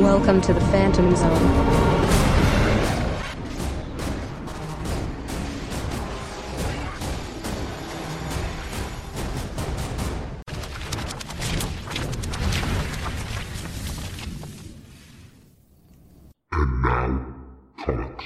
Welcome to the Phantom Zone. And now.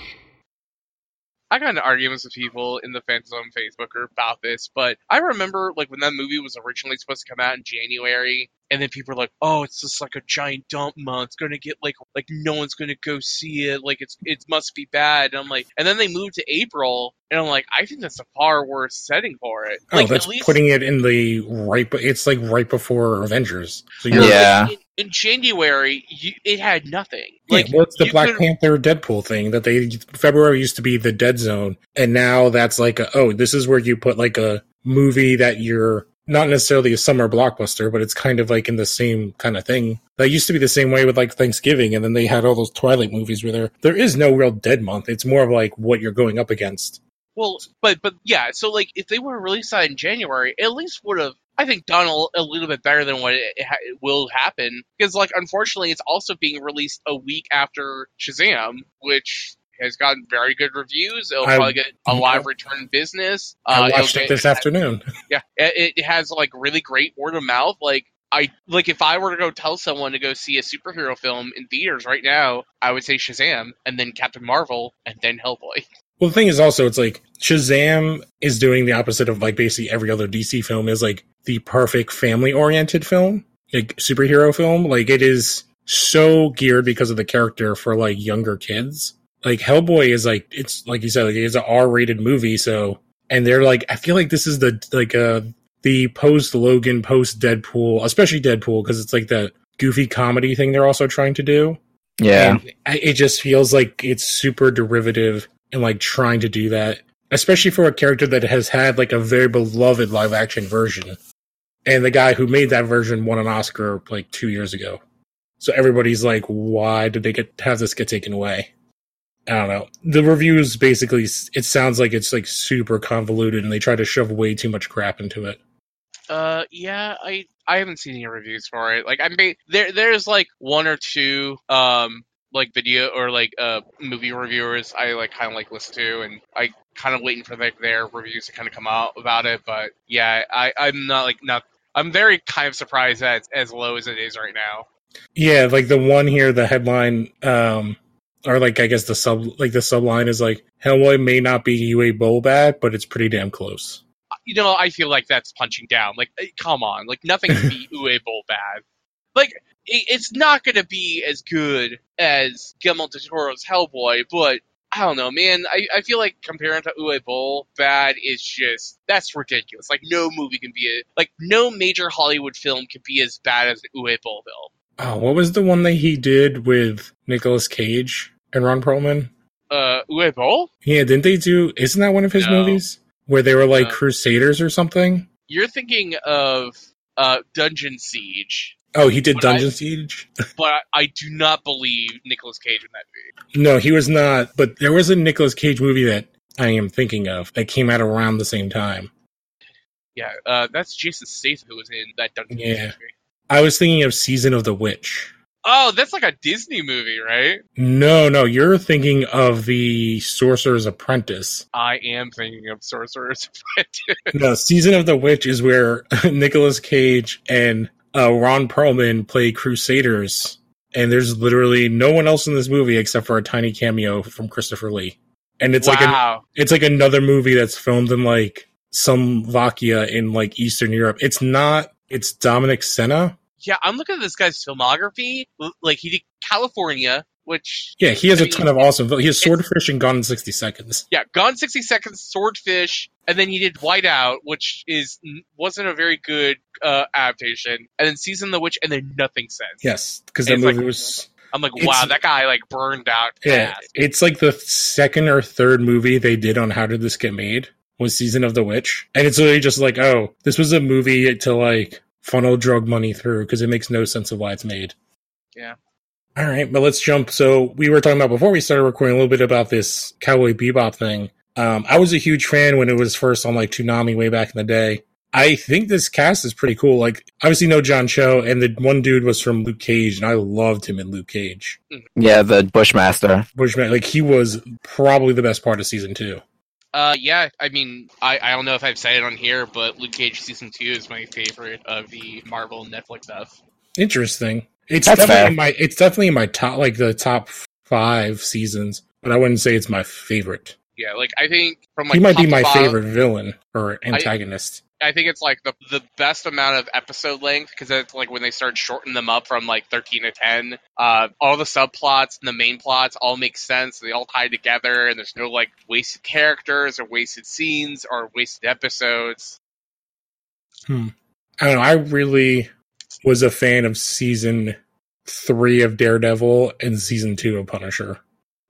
I got into arguments with people in the Phantom Zone Facebook group about this, but I remember like when that movie was originally supposed to come out in January, and then people are like, "Oh, it's just like a giant dump month. It's gonna get like like no one's gonna go see it. Like it's it must be bad." And I'm like, and then they move to April, and I'm like, I think that's a far worse setting for it. Oh, Like that's at least putting it in the right. It's like right before Avengers. So you're, Yeah. in, in January, you, it had nothing. Yeah, Like well, it's the Black could've- Panther Deadpool thing that they February used to be the dead zone, and now that's like a, oh, this is where you put like a movie that you're not necessarily a summer blockbuster, but it's kind of like in the same kind of thing. That used to be the same way with like Thanksgiving, and then they had all those Twilight movies where there there is no real dead month. It's more of like what you're going up against. Well, but but yeah, so like if they would have released that in January, it at least would have I think done a, a little bit better than what it, ha- it will happen because like unfortunately it's also being released a week after Shazam, which has gotten very good reviews. It'll I- probably get a lot of return business. Uh, I watched it this afternoon. yeah, it, it has like really great word of mouth. Like I like if I were to go tell someone to go see a superhero film in theaters right now, I would say Shazam and then Captain Marvel and then Hellboy. Well, the thing is also, it's like Shazam is doing the opposite of like basically every other DC film is like the perfect family oriented film, like superhero film. Like it is so geared because of the character for like younger kids. Like Hellboy is like it's like you said, like it's an R rated movie. So and they're like, I feel like this is the like uh the post Logan, post Deadpool, especially Deadpool because it's like that goofy comedy thing they're also trying to do. Yeah. And it just feels like it's super derivative and like trying to do that, especially for a character that has had like a very beloved live action version. And the guy who made that version won an Oscar like two years ago. So everybody's like, why did they get have this get taken away? I don't know. The reviews basically, it sounds like it's like super convoluted and they try to shove way too much crap into it. Uh, yeah, I I haven't seen any reviews for it. Like, I'm ba- there. There's like one or two um like video or like uh movie reviewers I like kind of like listen to, and I kind of waiting for like their reviews to kind of come out about it. But yeah, I I'm not like not. I'm very kind of surprised that it's as low as it is right now. Yeah, like the one here, the headline, um, or like I guess the sub, like the subline is like Hellboy may not be Uwe Boll bad, but it's pretty damn close. You know, I feel like that's punching down. Like, eh, come on, like nothing can be Uwe Boll bad. Like, it, it's not going to be as good as Guillermo del Toro's Hellboy, but I don't know, man. I, I feel like comparing to Uwe Boll bad is just that's ridiculous. Like, no movie can be a, like no major Hollywood film can be as bad as an Uwe Boll film. Oh, what was the one that he did with Nicolas Cage and Ron Perlman? Uh, Uwe Boll? Yeah, didn't they do? Isn't that one of his No. movies where they were like. Crusaders or something? You're thinking of uh Dungeon Siege, Oh, he did But I- Dungeon Siege. but I, I do not believe Nicolas Cage in that movie. No, he was not. But there was a Nicolas Cage movie that I am thinking of that came out around the same time. Yeah, uh, that's Jason Statham who was in that Dungeon Yeah. Siege movie. I was thinking of Season of the Witch. Oh, that's like a Disney movie, right? No, no, you're thinking of the Sorcerer's Apprentice. I am thinking of Sorcerer's Apprentice. No, Season of the Witch is where Nicolas Cage and uh, Ron Perlman play Crusaders, and there's literally no one else in this movie except for a tiny cameo from Christopher Lee. And it's like an, wow. it's like another movie that's filmed in like some Vakia in like Eastern Europe. It's not. It's Dominic Sena. Yeah, I'm looking at this guy's filmography. Like he did Kalifornia, which Yeah, he has I a mean, ton of awesome. He has Swordfish and Gone in sixty seconds. yeah, Gone 60 Seconds, Swordfish, and then he did Whiteout, which is wasn't a very good uh, adaptation, and then Season of the Witch, and then Nothing Sense. Yes, because that movie like- was I'm like, wow, that guy like burned out Yeah, fast. it's like the second or third movie they did on how did this get made was Season of the Witch, and it's literally just like, oh, this was a movie to like funnel drug money through because it makes no sense of why it's made. Yeah. All right, but let's jump. So we were talking about before we started recording a little bit about this Cowboy Bebop thing. Um, I was a huge fan when it was first on like Toonami way back in the day. I think this cast is pretty cool. Like, obviously, no John Cho, and the one dude was from Luke Cage, and I loved him in Luke Cage. Yeah, the Bushmaster. Bushman, like, he was probably the best part of season two. Uh, yeah, I mean, I, I don't know if I've said it on here, but Luke Cage season two is my favorite of the Marvel Netflix stuff. Interesting. It's That's definitely fair. in my. It's definitely in my top, like the top five seasons, but I wouldn't say it's my favorite. Yeah, like I think from like he might top be my bottom, favorite villain or antagonist. I think it's like the the best amount of episode length because it's like when they start shortening them up from like thirteen to ten. Uh, all the subplots and the main plots all make sense. They all tie together, and there's no like wasted characters or wasted scenes or wasted episodes. I don't know. I really was a fan of season three of Daredevil and season two of Punisher.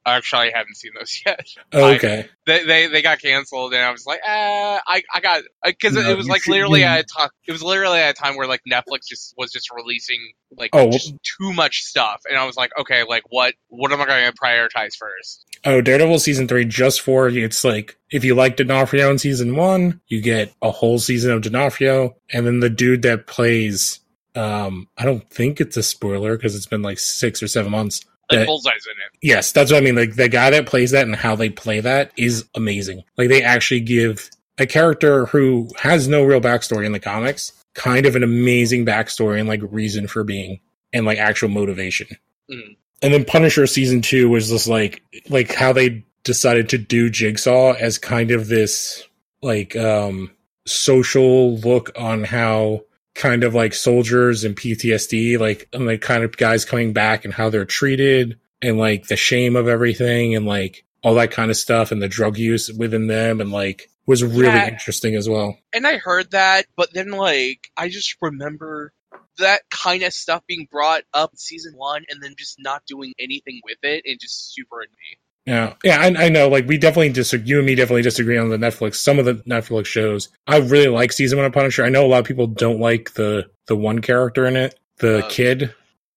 Actually, I haven't seen those yet. Oh, I- okay. They they, they got canceled, and I was like, uh, I I got because No, it was like literally you- at a time. It was literally at a time where like Netflix just was just releasing like Oh, just too much stuff, and I was like, okay, like what what am I going to prioritize first? Oh, Daredevil season three just for it's like if you like D'Onofrio in season one, you get a whole season of D'Onofrio, and then the dude that plays. Um, I don't think it's a spoiler because it's been like six or seven months. Like that- Bullseye's in it. Yes, that's what I mean. Like the guy that plays that and how they play that is amazing. Like they actually give a character who has no real backstory in the comics kind of an amazing backstory and like reason for being and like actual motivation. Mhm. And then Punisher season two was just like like how they decided to do Jigsaw as kind of this like um social look on how kind of like soldiers and PTSD, like and like kind of guys coming back and how they're treated and like the shame of everything and like all that kind of stuff and the drug use within them and like was really Yeah. interesting as well. And I heard that, but then like I just remember that kind of stuff being brought up in season one, and then just not doing anything with it, and just super in me. Yeah, yeah, I, I know. Like we definitely disagree. You and me definitely disagree on the Netflix. Some of the Netflix shows, I really like season one of Punisher. I know a lot of people don't like the the one character in it, the Uh, kid,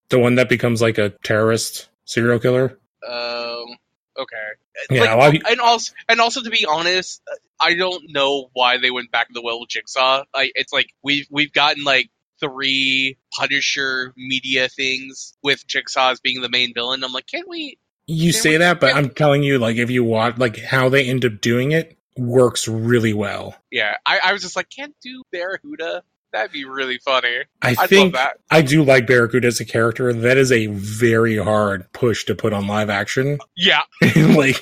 the one that becomes like a terrorist serial killer. Um, okay. Yeah, Like, a lot of people, and also, and also to be honest, I don't know why they went back to the well with Jigsaw. Like, it's like we've we've gotten like three Punisher media things with Jigsaw as being the main villain. I'm like, can't we? You say that, but can- I'm telling you, like if you watch, like how they end up doing it works really well. Yeah, I, I was just like, can't do Barracuda. That'd be really funny. I I'd think. I do like Barracuda as a character. That is a very hard push to put on live action. Yeah, like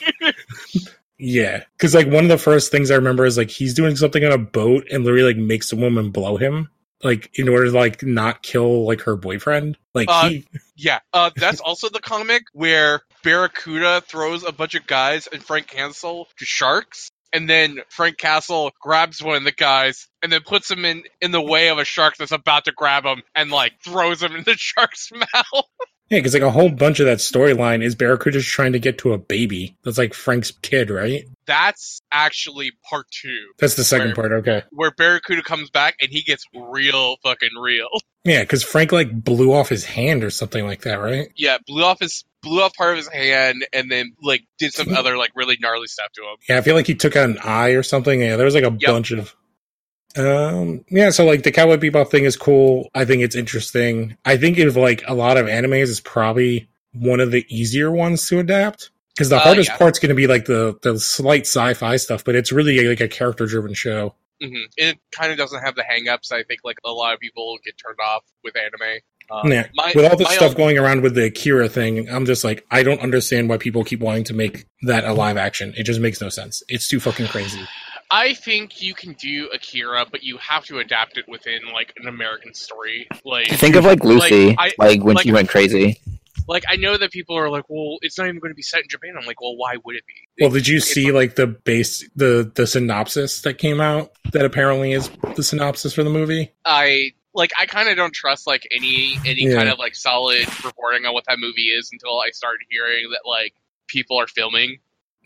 yeah because like one of the first things i remember is like he's doing something on a boat and literally like makes a woman blow him like in order to like not kill like her boyfriend like Uh, he yeah. Uh, that's also the comic where Barracuda throws a bunch of guys and Frank Castle to sharks. And then Frank Castle grabs one of the guys and then puts him in, in the way of a shark that's about to grab him and like throws him in the shark's mouth. Yeah because like a whole bunch of that storyline is barracuda just trying to get to a baby that's like frank's kid right That's actually part two, that's the second Where- part okay where Barracuda comes back and he gets real fucking real. yeah because frank like blew off his hand or something like that right Yeah, blew off his blew off part of his hand and then like did some other like really gnarly stuff to him. Yeah, I feel like he took out an eye or something. Yeah, there was like a Yep. bunch of. Um. Yeah. So like the Cowboy Bebop thing is cool. I think it's interesting. I think if like a lot of animes is probably one of the easier ones to adapt because the Uh, hardest yeah. part's going to be like the the slight sci-fi stuff, but it's really like a character driven show. hmm It kind of doesn't have the hangups. I think like a lot of people get turned off with anime. Um, yeah. my- With all the stuff own- going around with the Akira thing, I'm just like I don't understand why people keep wanting to make that a live action. It just makes no sense. It's too fucking crazy. I think you can do Akira, but you have to adapt it within like an American story. Like, Think of like Lucy, I- like when like- she went crazy. like I know that people are like, well, it's not even going to be set in Japan. I'm like, well, why would it be? Well, did you It's see like the base the the synopsis that came out that apparently is the synopsis for the movie? I like I kind of don't trust like any any Yeah. kind of like solid reporting on what that movie is until I start hearing that like people are filming.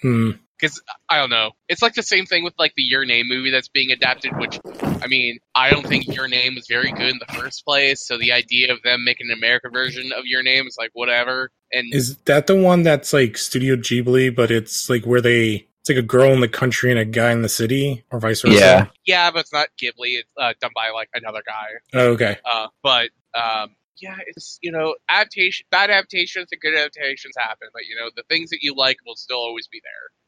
Hmm. Because I don't know, it's like the same thing with like the Your Name movie that's being adapted. Which I mean, I don't think Your Name was very good in the first place. So the idea of them making an American version of Your Name is like whatever. And Is that the one that's like Studio Ghibli, but it's like where they it's like a girl in the country and a guy in the city, or vice versa. Yeah. Yeah, but it's not Ghibli. It's uh, done by like another guy. Oh, okay. Uh, but um, yeah, it's you know adaptation, bad adaptations and good adaptations happen. But you know the things that you like will still always be there.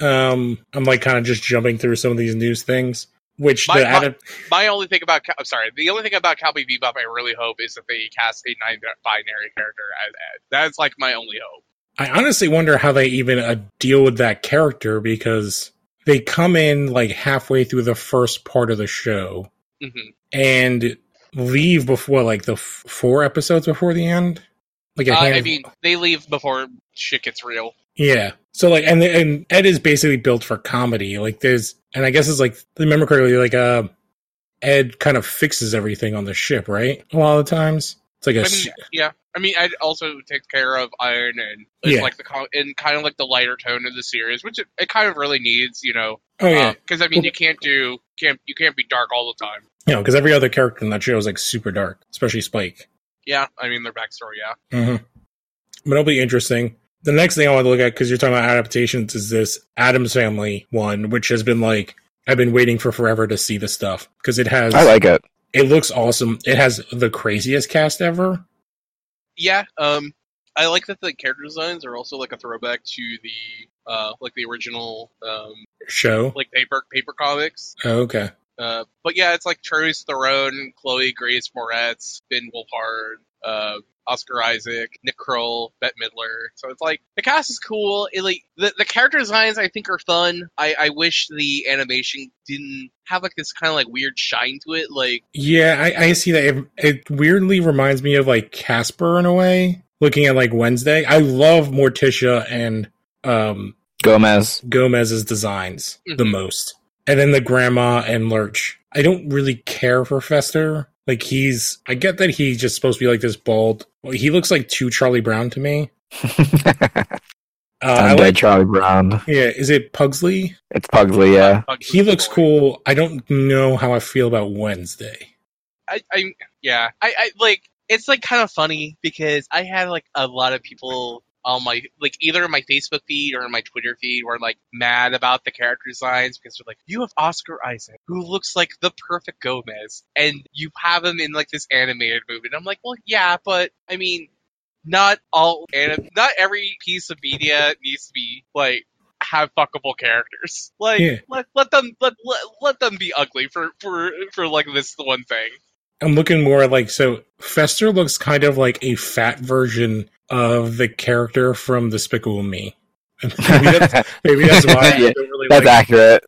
Um, I'm like kind of just jumping through some of these news things. Which My- the my- only thing about I'm sorry, the only thing about Cowboy Bebop, I really hope is that they cast a non-binary character as Ed. That's like my only hope. I honestly wonder how they even uh, deal with that character because they come in like halfway through the first part of the show hmm and leave before like the f- four episodes before the end. Like Uh, I mean, they leave before shit gets real. yeah. So like, and and Ed is basically built for comedy. Like there's, and I guess it's like, remember correctly, like uh, Ed kind of fixes everything on the ship, right? A lot of the times, it's like a I mean, yeah. I mean, Ed also takes care of Iron and it's Yeah. like the and kind of like the lighter tone of the series, which it, it kind of really needs, you know. oh yeah, Because I mean, you can't do can't you can't be dark all the time. you know, because every other character in that show is like super dark, especially Spike. Yeah, I mean their backstory. Yeah. hmm But it'll be interesting. The next thing I want to look at, because you're talking about adaptations, is this Addams Family one, which has been like I've been waiting for forever to see the stuff because it has. I like it. it looks awesome. It has the craziest cast ever. Yeah, um, I like that the character designs are also like a throwback to the uh, like the original um, Show. like paper paper comics. Oh, okay. Uh, but yeah, it's like Charlize Theron, Chloe Grace Moretz, Ben Wolfhard, uh, Oscar Isaac, Nick Kroll, Bette Midler. So it's like the cast is cool. It, like the the character designs, I think are fun. I I wish the animation didn't have like this kind of like weird shine to it. Like Yeah, I, I see that. It, it weirdly reminds me of like Casper in a way. Looking at like Wednesday, I love Morticia and um, Gomez. Gomez's designs the Mhm. most, and then the grandma and Lurch. I don't really care for Fester. Like he's, I get that he's just supposed to be like this bald. Well, he looks like too Charlie Brown to me. Uh, I Undead like, Charlie Brown. yeah. Is it Pugsley? It's Pugsley, yeah. Pug- He looks cool. I don't know how I feel about Wednesday. I, I yeah, I, I like it's like kind of funny because I had like a lot of people on my like either my Facebook feed or my Twitter feed were like mad about the character designs because they're like, you have Oscar Isaac who looks like the perfect Gomez, and you have him in like this animated movie. And I'm like, well, yeah, but I mean, not all anim- not every piece of media needs to be like have fuckable characters. Like Yeah. let let them let, let let them be ugly for for for like this one thing. I'm looking more like so. Fester looks kind of like a fat version of the character from Despicable Me. maybe, that's, maybe that's why I Yeah, don't really That's like. accurate.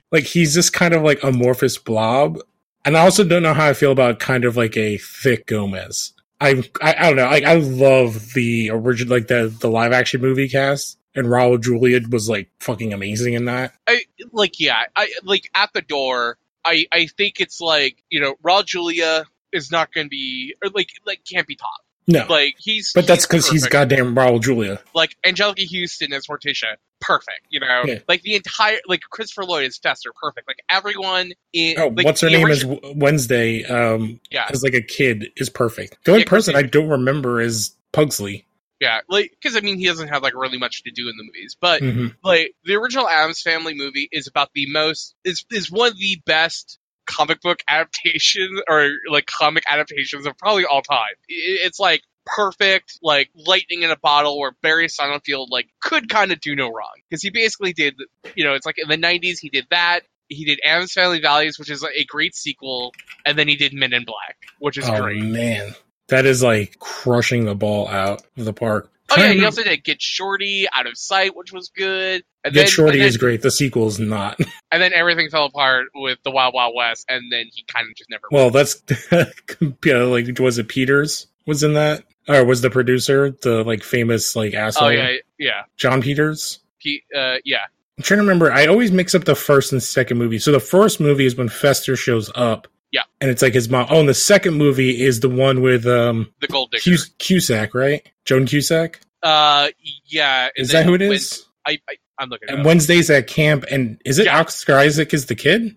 Like he's just kind of like amorphous blob, and I also don't know how I feel about kind of like a thick Gomez. I I, I don't know. Like I love the original, like the the live action movie cast, and Raul Julia was like fucking amazing in that. I like yeah, I like at the door. I I think it's like you know, Raul Julia is not going to be or like like can't be top. No, Like he's but that's because he's goddamn Raul Julia. like Anjelica Huston as Morticia, perfect. You know, Yeah. like the entire like Christopher Lloyd is Fester, perfect. Like everyone in Oh, like, what's her name is Wednesday. Um, yeah as like a kid is perfect. The only Yeah, person I don't remember is Pugsley. Yeah like because I mean he doesn't have like really much to do in the movies, but hmm like the original Addams Family movie is about the most is is one of the best comic book adaptations or like comic adaptations of probably all time. It's like perfect, like lightning in a bottle, where Barry Sonnenfeld like could kind of do no wrong because he basically did, you know, it's like in the '90s he did that. He did Addams Family Values, which is a great sequel, and then he did Men in Black, which is Oh great. man, that is like crushing the ball out of the park. Oh yeah, he also did Get Shorty, Out of Sight, which was good. And Get then, Shorty then, is great. The sequel is not. and then everything fell apart with the Wild Wild West, and then he kind of just never. well, that's yeah, like was it Peters was in that, or was the producer the like famous like asshole oh yeah, yeah, Jon Peters? he, uh, yeah. I'm trying to remember. I always mix up the first and second movie. So the first movie is when Fester shows up. Yeah. And it's like his mom. Oh, and the second movie is the one with um The Gold Digger. Cus- Cusack, right? Joan Cusack. Uh, yeah. Is that who it is? when-? I, I, I'm looking. It And. Wednesday's at camp, and is it Yeah. Oscar Isaac is the kid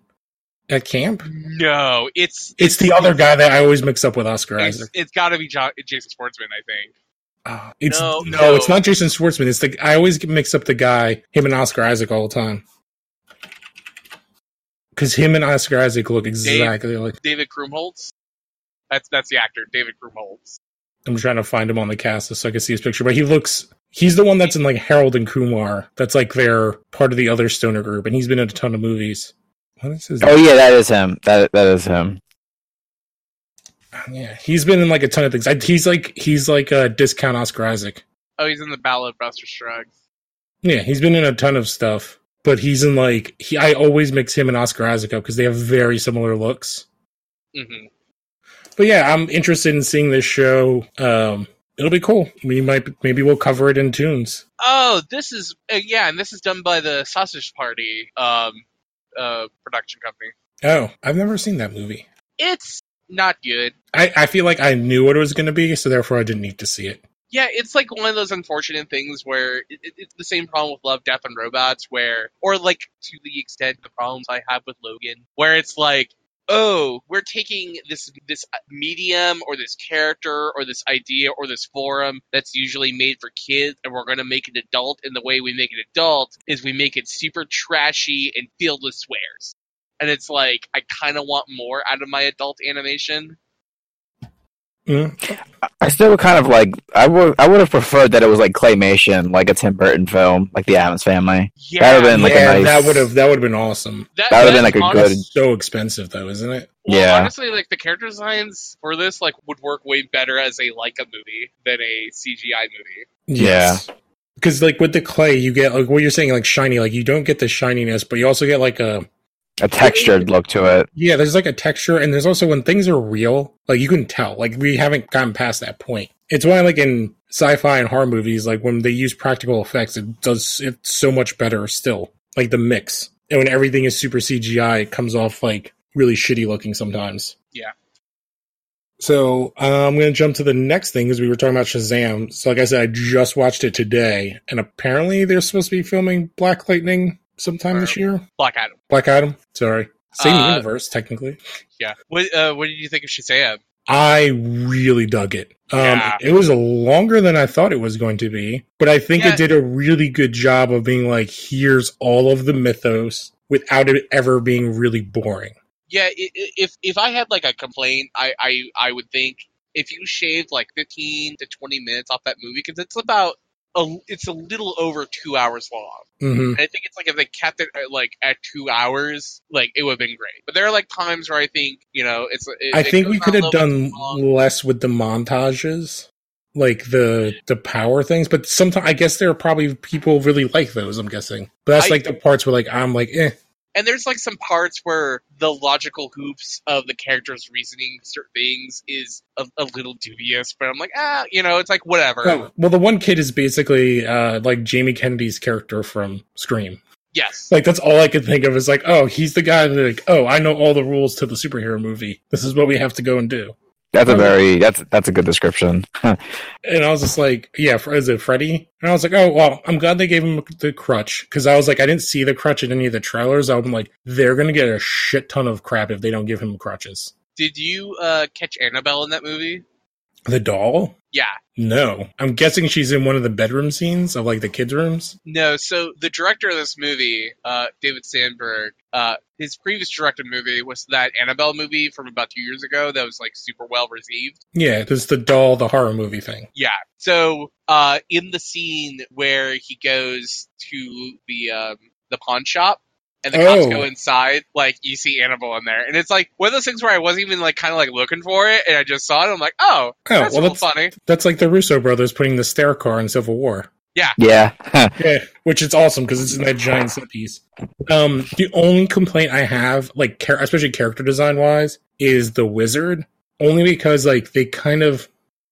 at camp? no, it's It's the other guy that I always mix up with Oscar It's, Isaac. it's got to be John, Jason Schwartzman, I think. Uh, it's No, no, no. it's not Jason Schwartzman. It's the I always mix up the guy him and Oscar Isaac all the time. Because him and Oscar Isaac look exactly like. David Krumholtz. That's that's the actor, David Krumholtz. I'm trying to find him on the cast so I can see his picture, but he looks. He's the one that's in like Harold and Kumar. That's like they're part of the other stoner group, and he's been in a ton of movies. What is his? Oh yeah, that is him. That that is him. yeah, he's been in like a ton of things. I, he's like he's like a discount Oscar Isaac. Oh, he's in the Ballad of Buster Scruggs. Yeah, he's been in a ton of stuff, but he's in like he. I always mix him and Oscar Isaac up because they have very similar looks. hmm But yeah, I'm interested in seeing this show. Um, it'll be cool. We might maybe we'll cover it in tunes. Oh, this is uh, yeah, and this is done by the Sausage Party um, uh, production company. Oh, I've never seen that movie. It's not good. I, I feel like I knew what it was going to be, so therefore I didn't need to see it. Yeah, it's like one of those unfortunate things where it, it, it's the same problem with Love, Death, and Robots, where, or like to the extent the problems I have with Logan, where it's like, oh, we're taking this this medium or this character or this idea or this forum that's usually made for kids, and we're going to make it adult. And the way we make it adult is we make it super trashy and filled with swears. And it's like I kind of want more out of my adult animation. Mm. I still would kind of like. I would. I would have preferred that it was like claymation, like a Tim Burton film, like The Addams Family. Yeah, That would've been like a yeah, nice- that would have that would have been awesome. that, that would've been that's like a honest- good- So expensive though, isn't it? Well, Yeah. honestly, like the character designs for this like would work way better as a Laika movie than a CGI movie. Yeah. Because like with the clay, you get like what you're saying, like shiny. Like you don't get the shininess, but you also get like a A textured look to it. yeah. There's like a texture, and there's also when things are real, like you can tell. Like we haven't gotten past that point. It's why like in sci-fi and horror movies, like when they use practical effects, it does it so much better still. Like the mix, and when everything is super CGI, it comes off like really shitty looking sometimes. Yeah. So uh, I'm going to jump to the next thing because we were talking about Shazam. So like I said, I just watched it today, and apparently they're supposed to be filming Black Lightning sometime this year. Black Adam. Black Adam. Sorry, same Uh, universe technically. Yeah. What uh, What did you think of Shazam? I really dug it. Um, Yeah. It was longer than I thought it was going to be, but I think Yeah. it did a really good job of being like, here's all of the mythos without it ever being really boring. Yeah. If if I had like a complaint, I I, I would think if you shaved like 15 to 20 minutes off that movie because it's about a, it's a little over two hours long. hmm And I think it's like if they kept it at, like at two hours, like it would have been great. But there are like times where I think you know it's. It, I think we could have done less with the montages, like the the power things. But sometimes I guess there are probably people really like those. I'm guessing, but that's I- like the parts where like I'm like, eh. And there's like some parts where the logical hoops of the character's reasoning certain things is a, a little dubious but i'm like ah you know it's like whatever Oh, well, the one kid is basically uh, like Jamie Kennedy's character from Scream. yes Like that's all I could think of is like, oh, he's the guy that like, oh, I know all the rules to the superhero movie. This is what we have to go and do. That's a very. That's that's a good description. And I was just like, yeah, Fre- is it Freddy? And I was like, oh, well, I'm glad they gave him the crutch because I was like, I didn't see the crutch in any of the trailers. I'm like, they're gonna get a shit ton of crap if they don't give him crutches. did you uh catch annabelle in that movie The doll? yeah No, I'm guessing she's in one of the bedroom scenes of like the kids' rooms. no so the director of this movie uh david sandberg uh his previous directed movie was that annabelle movie from about two years ago that was like super well received Yeah, this is the doll, the horror movie thing. Yeah. So uh, in the scene where he goes to the um, the pawn shop and the cops Oh. go inside, like you see Annabelle in there, and it's like one of those things where I wasn't even like kind of like looking for it, and I just saw it. And I'm like, oh, that's well, real that's- funny. That's like the Russo brothers putting the stair car in Civil War. yeah. Yeah, yeah. which is awesome because it's in that giant set piece. Um, the only complaint I have, like, char- especially character design wise, is the wizard. Only because, like, they kind of,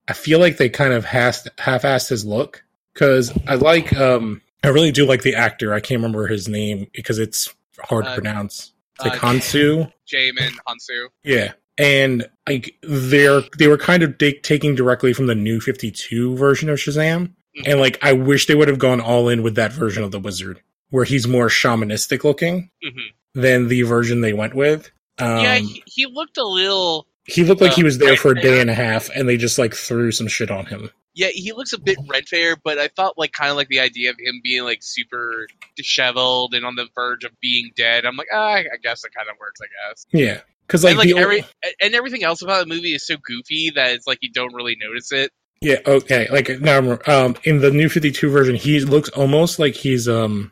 I feel like they kind of has half-assed his look. Because I like, um, I really do like the actor. I can't remember his name because it's hard to Uh, pronounce. It's uh, like Hounsou. Djimon Hounsou. Yeah. And like they're they were kind of taking directly from the new 52 version of Shazam. And like I wish they would have gone all in with that version of the wizard where he's more shamanistic looking hmm than the version they went with. Um, yeah, he, he, he looked a little. He looked like he uh, was there for a day and a half and they just like threw some shit on him. Yeah, he looks a bit red fair, but I thought like kind of like the idea of him being like super disheveled and on the verge of being dead. I'm like, ah, I I guess it kind of works. I guess. Yeah, because like, and like the old- and everything else about the movie is so goofy that it's like you don't really notice it. yeah, okay, like now um in the new Fifty Two version, he looks almost like he's um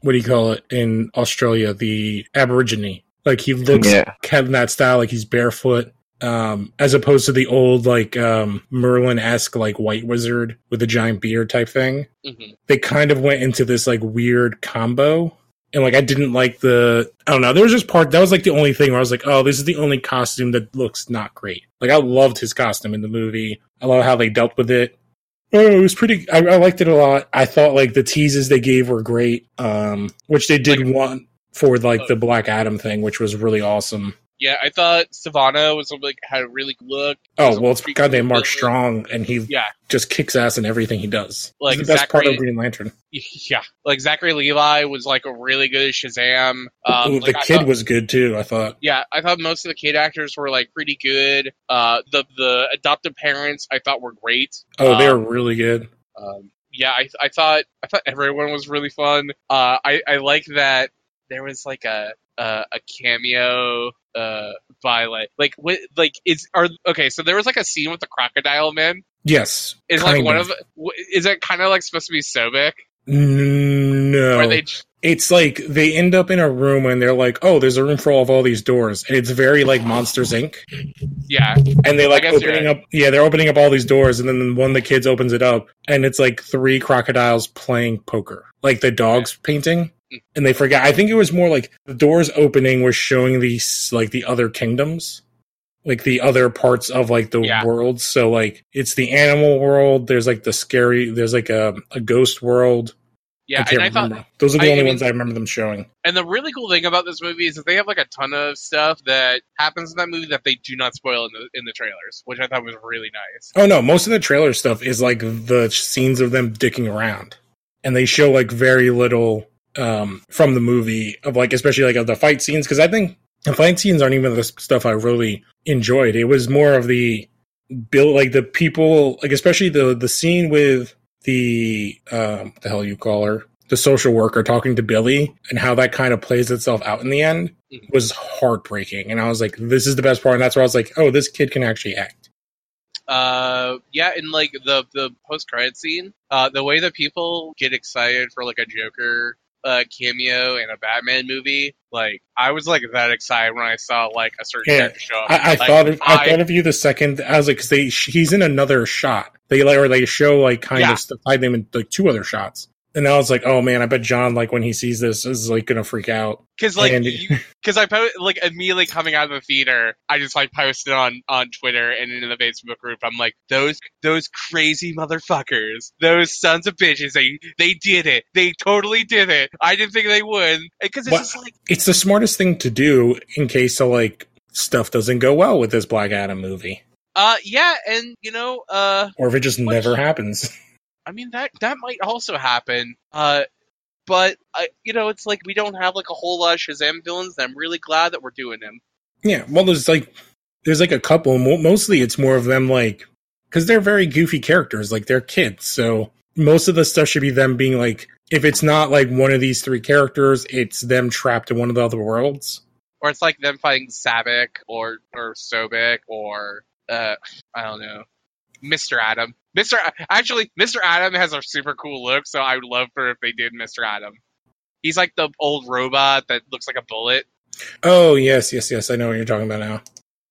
what do you call it in Australia, the Aborigine. Like he looks Yeah. kind of that style, like he's barefoot. Um, as opposed to the old like um Merlin esque like white wizard with a giant beard type thing. hmm they kind of went into this like weird combo. And like i didn't like the i don't know there was just part that was like the only thing where i was like oh this is the only costume that looks not great. Like i loved his costume in the movie. I love how they dealt with it. Oh it was pretty I, I liked it a lot. I thought like the teases they gave were great um which they did Like- want for like the black adam thing which was really awesome Yeah, I thought Sivana was like had a really good look. oh well it's goddamn mark villain. strong and he Yeah, just kicks ass in everything he does Like He's the best part of green lantern yeah. Like Zachary Levi was like a really good Shazam. Um, Ooh, like, the I kid thought- was good too i thought Yeah, I thought most of the kid actors were like pretty good. Uh, the the adoptive parents I thought were great. oh they were Um, really good Um, yeah, I, I thought I thought everyone was really fun. Uh, I I like that there was like a a, a cameo uh by like like what like is are okay. So there was like a scene with the crocodile man. Yes. Is like one of is it kind of like supposed to be Sobek? No. Where they it's like they end up in a room and they're like, oh, there's a room for all of all these doors. And it's very like Monsters Inc. yeah And they like opening up, yeah, they're opening up all these doors. And then one of the kids opens it up and it's like three crocodiles playing poker, like the dogs painting. And they forgot, I think it was more like the doors opening was showing these, like the other kingdoms. Like the other parts of like the Yeah. world. So like it's the animal world. There's like the scary, there's like a, a ghost world. yeah. I can't And I thought remember. Those are the I only mean- ones I remember them showing. And the really cool thing about this movie is that they have like a ton of stuff that happens in that movie that they do not spoil in the in the trailers, which I thought was really nice. Oh no, most of the trailer stuff is like the scenes of them dicking around, and they show like very little um, from the movie of like especially like of the fight scenes because I think the fight scenes aren't even the stuff I really enjoyed. It was more of the build like the people like especially the the scene with the um, the hell you call her the social worker talking to Billy and how that kind of plays itself out in the end Mhm. was heartbreaking and I was like this is the best part and that's where I was like oh this kid can actually act. Uh, yeah, in like the the post credit scene, uh, the way that people get excited for like a Joker uh cameo in a Batman movie, like I was like that excited when I saw like a certain Yeah, character show up. I, I Like, thought of I, I- thought of you the second I was like because they he's in another shot they like or they show like kind Yeah. of stuff them in like two other shots and I was like oh man I bet John like when he sees this is like gonna freak out Cause like, because I po- like immediately coming out of the theater, I just like posted on on Twitter and in the Facebook group. I'm like, those those crazy motherfuckers, those sons of bitches. They they did it. They totally did it. I didn't think they would. Because it's What- just like, it's the smartest thing to do in case of like stuff doesn't go well with this Black Adam movie uh, yeah, and you know, uh, or if it just never happens I mean that that might also happen. Uh, but I, you know, it's like we don't have like a whole lot of Shazam villains. And I'm really glad that we're doing them. yeah well there's like there's like a couple mostly it's more of them like because they're very goofy characters like they're kids so most of the stuff should be them being like if it's not like one of these three characters it's them trapped in one of the other worlds Or it's like them fighting Sabbac or or Sobek or uh, I don't know, Mr. Atom. Mr. Actually, Mr. Atom has a super cool look, so I would love for if they did Mr. Atom. He's like the old robot that looks like a bullet. oh yes yes yes i know what you're talking about now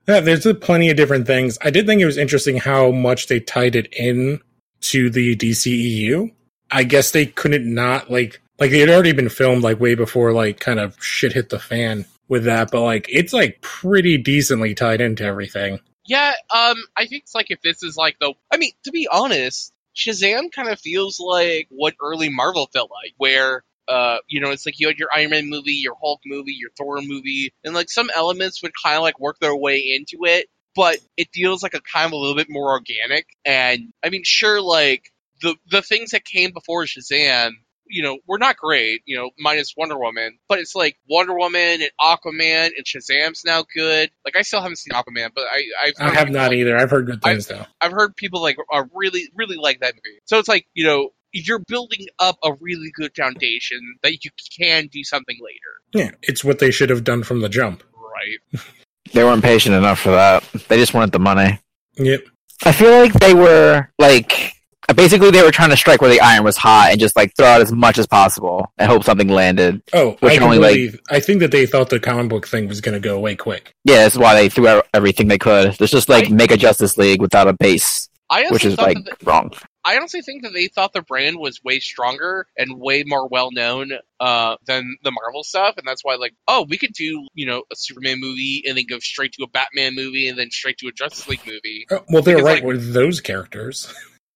yeah there's plenty of different things i did think it was interesting how much they tied it in to the dceu i guess they couldn't not like like it had already been filmed like way before like kind of shit hit the fan with that but like it's like pretty decently tied into everything Yeah, um, I think it's like if this is like the. I mean, to be honest, Shazam kind of feels like what early Marvel felt like, where. Uh, you know, it's like you had your Iron Man movie, your Hulk movie, your Thor movie, and like some elements would kind of like work their way into it, but it feels like a kind of a little bit more organic. And I mean, sure, like the the things that came before Shazam you know, were not great, you know, minus Wonder Woman, but it's like Wonder Woman and Aquaman and Shazam's now good. Like I still haven't seen Aquaman, but I I've I have not like- either. I've heard good things though. I've heard people like are really really like that movie. So it's like you know you're building up a really good foundation that you can do something later, Yeah, it's what they should have done from the jump. right? They weren't patient enough for that. They just wanted the money. Yep. I feel like they were like basically they were trying to strike where the iron was hot and just like throw out as much as possible and hope something landed. Oh, Which I only, like- I think that they thought the comic book thing was going to go away quick. Yeah, that's why they threw out everything they could. It's just like I- make a Justice League without a base, I which is like that the- wrong. I honestly think that they thought the brand was way stronger and way more well known uh, than the Marvel stuff, and that's why like, oh, we could do you know a Superman movie and then go straight to a Batman movie and then straight to a Justice League movie. Oh, well, they're Because, right like- with those characters.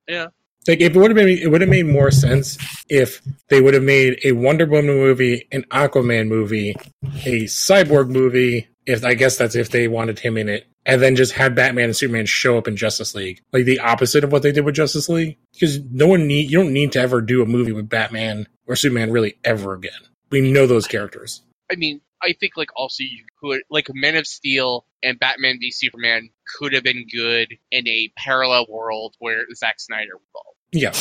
Yeah. Like if it would have been, it would have made more sense if they would have made a Wonder Woman movie, an Aquaman movie, a Cyborg movie. If I guess that's if they wanted him in it, and then just had Batman and Superman show up in Justice League, like the opposite of what they did with Justice League. Because no one need, you don't need to ever do a movie with Batman or Superman really ever again. We know those characters. I mean, I think like also you could like Men of Steel and Batman v Superman could have been good in a parallel world where Zack Snyder was involved. Yeah.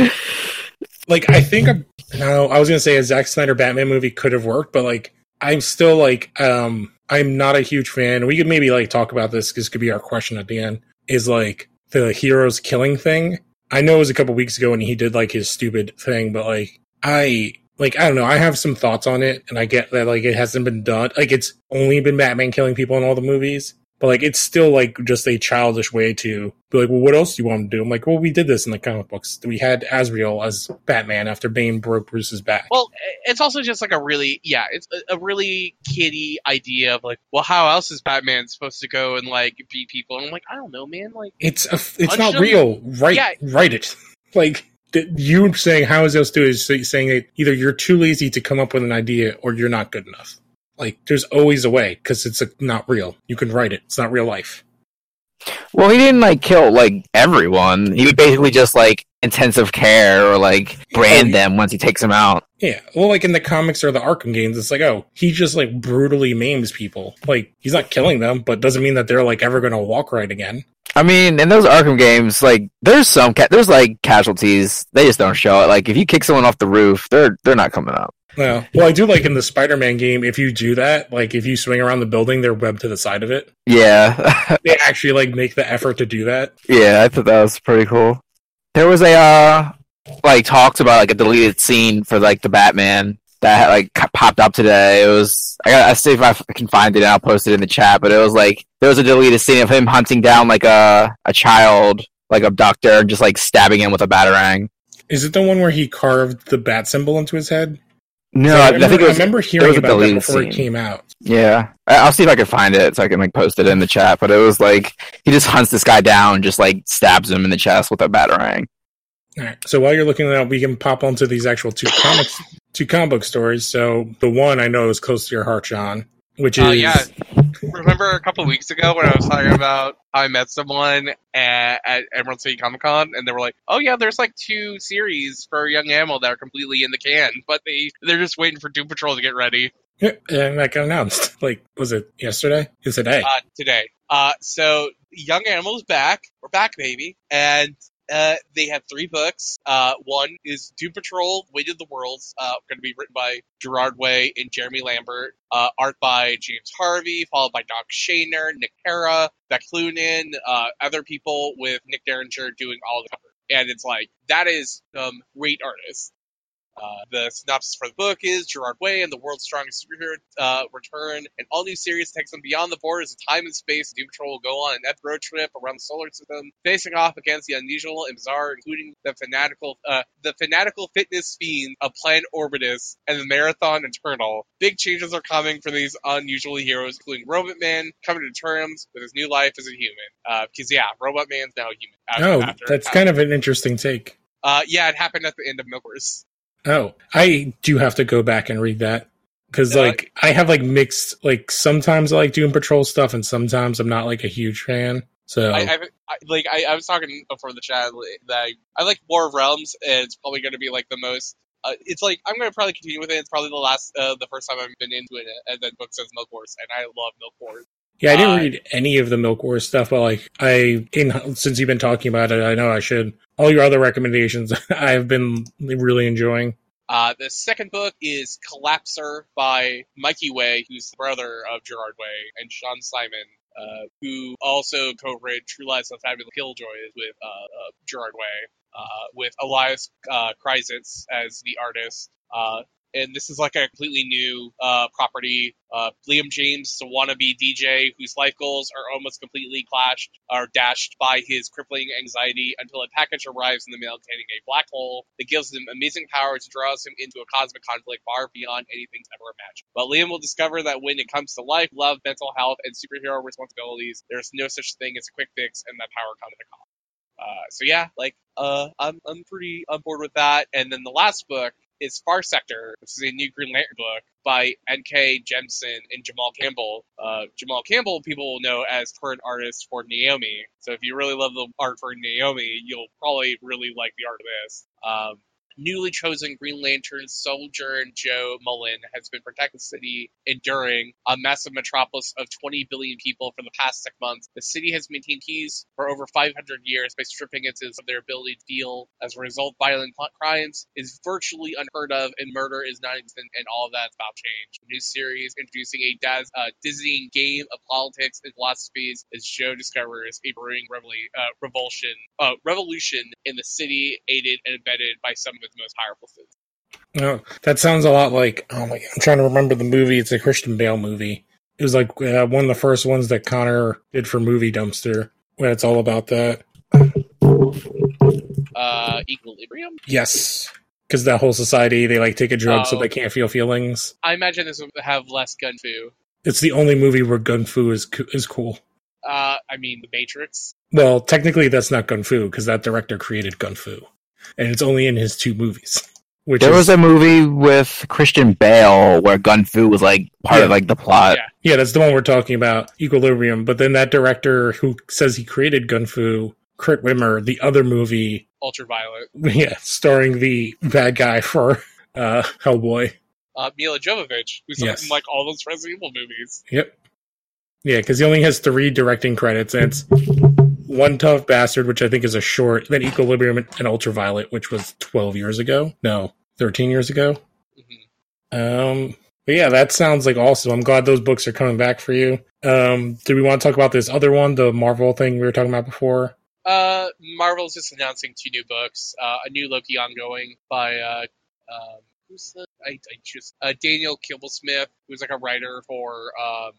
like I think a, no, I was gonna say a Zack Snyder Batman movie could have worked, but like I'm still like um I'm not a huge fan. We could maybe like talk about this. This could be our question at the end. Is like the heroes killing thing. I know it was a couple weeks ago when he did like his stupid thing, but like I like I don't know. I have some thoughts on it, and I get that like it hasn't been done. Like it's only been Batman killing people in all the movies, but like it's still like just a childish way to be like, well, what else do you want to do? I'm like, well, we did this in the comic books. We had Azrael as Batman after Bane broke Bruce's back. Well, it's also just like a really yeah, it's a, really kiddie idea of like, well, how else is Batman supposed to go and like beat people? And I'm like, I don't know, man. Like, It's a, it's not real. Write Yeah. write it. Like you saying how is else do is saying that either you're too lazy to come up with an idea or you're not good enough. Like there's always a way because it's a, not real. You can write it. It's not real life. Well, he didn't like kill like everyone. He would basically just like intensive care or like brand oh, them once he takes them out. Yeah. Well, like in the comics or the Arkham games, it's like, oh, he just like brutally maims people. Like he's not killing them, but doesn't mean that they're like ever going to walk right again. I mean, in those Arkham games, like there's some ca- there's like casualties. They just don't show it. Like if you kick someone off the roof, they're they're not coming up. No. Well, I do like in the Spider-Man game, if you do that, like if you swing around the building, they're webbed to the side of it. Yeah, They actually like make the effort to do that. yeah, I thought that was pretty cool. There was a uh like talks about like a deleted scene for like the Batman that like popped up today. It was I gotta see if I can find it and I'll post it in the chat. But it was like there was a deleted scene of him hunting down like a a child like abductor and just like stabbing him with a batarang. Is it the one where he carved the bat symbol into his head? No, I, I, remember, think it was. I remember hearing about that before it came out. Yeah, I- I'll see if I can find it so I can like post it in the chat. But it was like he just hunts this guy down, just like stabs him in the chest with a batarang. All right. So while you're looking at that, we can pop onto these actual two comics, two comic book stories. So the one I know is close to your heart, John, which is Uh, yeah. remember a couple weeks ago when I was talking about how I met someone at, at Emerald City Comic Con, and they were like, "Oh yeah, there's like two series for Young Animal that are completely in the can, but they they're just waiting for Doom Patrol to get ready Yeah, and that got announced. Like, was it yesterday? It's today. uh, today." Uh, so Young Animal's back. We're back, baby, and. Uh, they have three books. Uh, one is Doom Patrol: Weight of the Worlds, uh, going to be written by Gerard Way and Jeremy Lambert. Uh, art by James Harvey, followed by Doc Shaner, Nick Hara, Beck Cloonan, uh, other people with Nick Derington doing all the cover. And it's like that is great artists. Uh, the synopsis for the book is Gerard Way and the world's strongest superhero uh, return. An all new series takes them beyond the borders of time and space. Doom Patrol will go on an epic road trip around the solar system, facing off against the unusual and bizarre, including the fanatical, uh, the fanatical fitness fiend of Planet Orbitus and the Marathon Eternal. Big changes are coming for these unusual heroes, including Robot Man coming to terms with his new life as a human. Uh, because yeah, Robot Man's now a human. After, oh, after- that's kind of an interesting take. Uh, yeah, it happened at the end of Milk Wars. Oh, I do have to go back and read that because Yeah, like I have like mixed like sometimes I like Doom Patrol stuff and sometimes I'm not like a huge fan. So I, I, I, like I, I was talking before the chat like, that I, I like War of Realms, and it's probably going to be like the most. Uh, it's like I'm going to probably continue with it. It's probably the last, uh, the first time I've been into it, and then book says Milk Wars, and I love Milk Wars. Yeah, I didn't Uh, read any of the Milk Wars stuff, but like I, in since you've been talking about it, I know I should. All your other recommendations, I've been really enjoying. Uh, the second book is Collapser by Mikey Way, who's the brother of Gerard Way, and Shaun Simon, uh, who also co-wrote True Lives of Fabulous Killjoys with uh, uh, Gerard Way, uh, with Elias uh, Kyriazis as the artist. And this is like a completely new uh, property. Uh, Liam James a wannabe DJ whose life goals are almost completely clashed or dashed by his crippling anxiety until a package arrives in the mail containing a black hole that gives him amazing powers and draws him into a cosmic conflict far beyond anything's ever imagined. But Liam will discover that when it comes to life, love, mental health, and superhero responsibilities, there's no such thing as a quick fix, and that power comes at a cost. Uh, so yeah, like uh, I'm I'm pretty on board with that. And then the last book is Far Sector, which is a new Green Lantern book by N.K. Jemisin and Jamal Campbell. Uh, Jamal Campbell, people will know as current artist for Naomi. So if you really love the art for Naomi, you'll probably really like the art of this. Um, newly chosen Green Lantern soldier Jo Mullein has been protecting the city enduring a massive metropolis of 20 billion people for the past six months. The city has maintained peace for over 500 years by stripping citizens of their ability to deal. As a result, violent crimes is virtually unheard of, and murder is non-existent, and all of that's about change. The new series introducing a daz- uh, dizzying game of politics and philosophies as Joe discovers a brewing revoli- uh, revulsion, uh, revolution in the city, aided and abetted by some of most powerful citizens. No, that sounds a lot like. Oh my! I'm trying to remember the movie. It's a Christian Bale movie. It was like uh, one of the first ones that Connor did for Movie Dumpster, where it's all about that. Uh, Equilibrium. Yes, because that whole society they like take a drug so Oh. they can't feel feelings. I imagine this would have less gun fu. It's the only movie where gun fu is is cool. Uh, I mean, The Matrix. Well, technically, that's not gun fu because that director created gun fu, and it's only in his two movies. Which There is, was a movie with Christian Bale where Gun Fu was like part of like the plot. Yeah. yeah, that's the one we're talking about, Equilibrium. But then that director who says he created gun fu, Kurt Wimmer, the other movie, Ultraviolet. yeah, starring the bad guy for uh, Hellboy. Uh, Milla Jovovich, who's Yes. in like all those Resident Evil movies. Yep. Yeah, because he only has three directing credits, and it's One Tough Bastard, which I think is a short, then Equilibrium and Ultraviolet, which was 12 years ago. No, 13 years ago. hmm Um, but yeah, that sounds like awesome. I'm glad those books are coming back for you. Um, do we want to talk about this other one, the Marvel thing we were talking about before? Uh, Marvel's just announcing two new books. Uh, a new Loki ongoing by uh, um, who's the I, I just uh, Daniel Kibblesmith, who's like a writer for um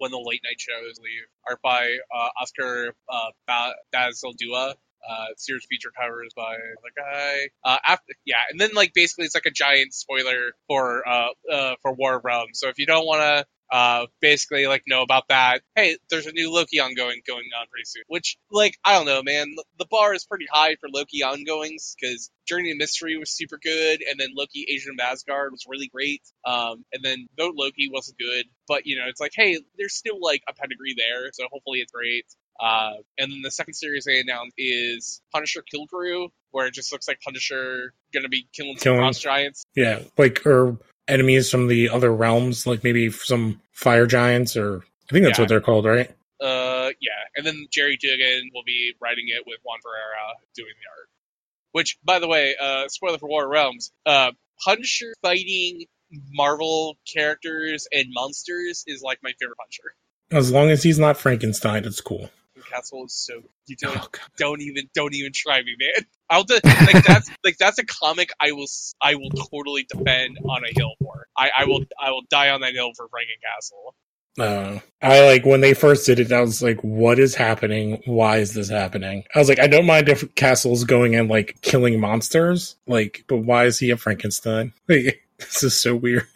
of the late night shows. leave art by uh, Oscar uh, ba- Bazaldua. Uh, series feature covers by the guy. Uh, after, yeah, and then like basically it's like a giant spoiler for uh, uh for War of Realms. So if you don't want to uh, basically like know about that. Hey, there's a new Loki ongoing going on pretty soon. Which, like, I don't know, man. The bar is pretty high for Loki ongoings because Journey to Mystery was super good, and then Loki Agent of Asgard was really great. Um, and then though Loki wasn't good, but you know, it's like, hey, there's still like a pedigree there, so hopefully it's great. Uh, and then the second series they announced is Punisher Kill Krew, where it just looks like Punisher gonna be killing some Killing- frost giants. Yeah, like or enemies from the other realms, like maybe some fire giants, or I think that's Yeah. what they're called, right? Uh, yeah, and then Gerry Duggan will be writing it with Juan Ferreyra doing the art. Which, by the way, uh, spoiler for War of Realms, uh, Punisher fighting Marvel characters and monsters is like my favorite Punisher. As long as he's not Frankenstein, it's cool. Castle is so you don't Oh, don't even don't even try me, man. I'll do, like that's like that's a comic I will s- I will totally defend on a hill for. I, I will I will die on that hill for Frankencastle. Uh, I like when they first did it. I was like, "What is happening? Why is this happening?" I was like, "I don't mind if Castle's going and like killing monsters, like, but why is he a Frankenstein? Like, this is so weird."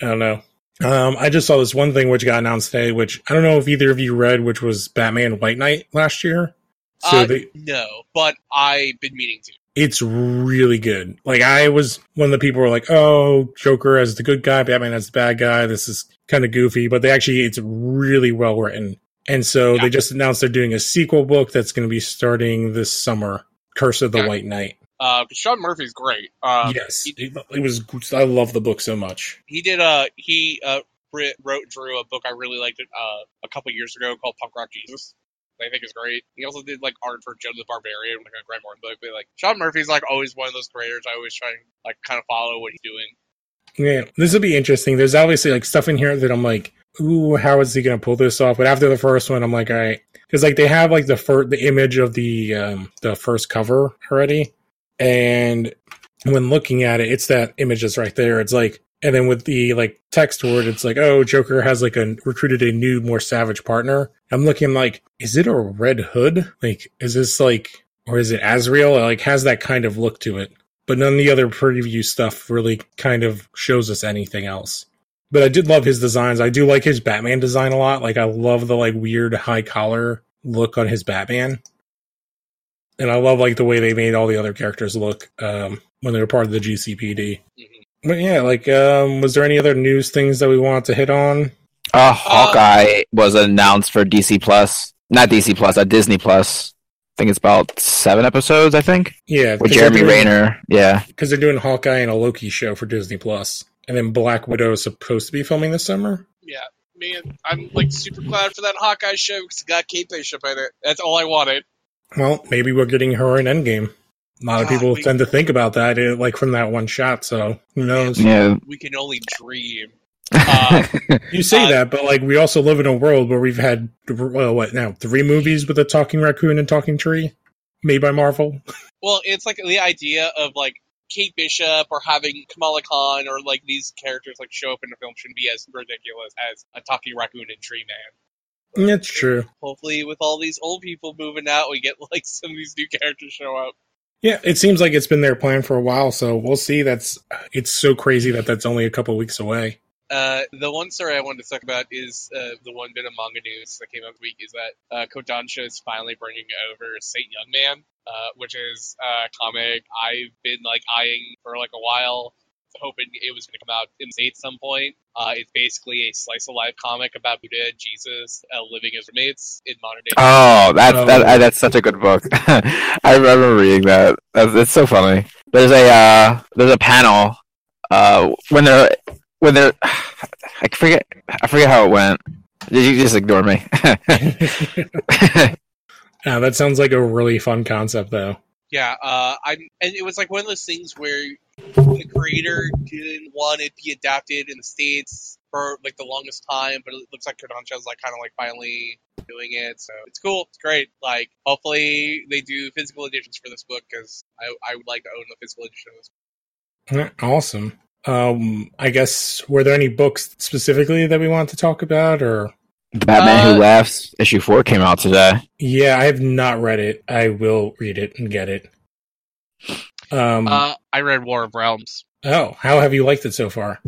I don't know. Um, I just saw this one thing which got announced today, which I don't know if either of you read, which was Batman White Knight last year. So uh, they, no, but I've been meaning to. it's really good. Like I was one of the people who were like, "Oh, Joker as the good guy, Batman as the bad guy. This is kind of goofy," but they actually it's really well written. And so Yeah. they just announced they're doing a sequel book that's going to be starting this summer, Curse of the Yeah. White Knight. Uh, Sean Murphy's great. Um, yes, he- it, was. I love the book so much. he did a he uh wrote drew a book I really liked it uh a couple years ago called Punk Rock Jesus. I think is great. He also did like art for Joe the Barbarian, like a Grant Morrison book. But like Sean Murphy's like always one of those creators I always try and like kind of follow what he's doing. Yeah, this will be interesting. There's obviously like stuff in here that I'm like, ooh, how is he going to pull this off? But after the first one, I'm like, all right, because like they have like the first the image of the um the first cover already, and when looking at it, it's that image that's right there. It's like, and then with the like text word, it's like, oh, Joker has like a recruited a new, more savage partner. I'm looking like, is it a Red Hood? Like, is this like, or is it Azrael? It, like, has that kind of look to it. But none of the other preview stuff really kind of shows us anything else. But I did love his designs. I do like his Batman design a lot. Like, I love the like weird high collar look on his Batman. And I love like the way they made all the other characters look um, when they were part of the GCPD. Mhm. But yeah, like, um, was there any other news things that we wanted to hit on? Uh, Hawkeye was announced for DC Plus, not DC Plus, uh, Disney Plus. I think it's about seven episodes. I think Yeah, with Jeremy Renner. Yeah, because they're doing Hawkeye and a Loki show for Disney Plus, and then Black Widow is supposed to be filming this summer. Yeah, man, I'm like super glad for that Hawkeye show because it got Kate Bishop in it. That's all I wanted. Well, maybe we're getting her in Endgame. A lot of people we- tend to think about that, eh, like from that one shot. So who knows? yeah. We can only dream. Uh, You say Uh, that, but like we also live in a world where we've had uh, what now three movies with a talking raccoon and talking tree made by Marvel. Well, it's like the idea of like Kate Bishop or having Kamala Khan or like these characters like show up in a film shouldn't be as ridiculous as a talking raccoon and tree man. That's true. Hopefully, with all these old people moving out, we get like some of these new characters show up. Yeah, it seems like it's been their plan for a while. So we'll see. That's it's so crazy that that's only a couple weeks away. Uh, the one story I wanted to talk about is uh, the one bit of manga news that came out this week is that uh, Kodansha is finally bringing over Saint Young Man, uh, which is a comic I've been like eyeing for like a while, hoping it was going to come out in the States some point. Uh, it's basically a slice of life comic about Buddha and Jesus uh, living as roommates in modern day. Oh, that's Oh. that, uh, that's such a good book. I remember reading that. That's, it's so funny. There's a uh, there's a panel uh, when they're when they're I forget I forget how it went. Did you just ignore me. Yeah, that sounds like a really fun concept, though. Yeah, uh, I'm, and it was like one of those things where the creator didn't want it to be adapted in the states for like the longest time, but it looks like Kodansha's like kind of like finally doing it, so it's cool, it's great. Like, hopefully they do physical editions for this book because I I would like to own the physical edition of this. Yeah, Awesome. Um, I guess were there any books specifically that we want to talk about, or the Batman Uh, Who Laughs issue four came out today. yeah, I have not read it. I will read it and get it. Um, Uh, I read War of Realms. oh, how have you liked it so far?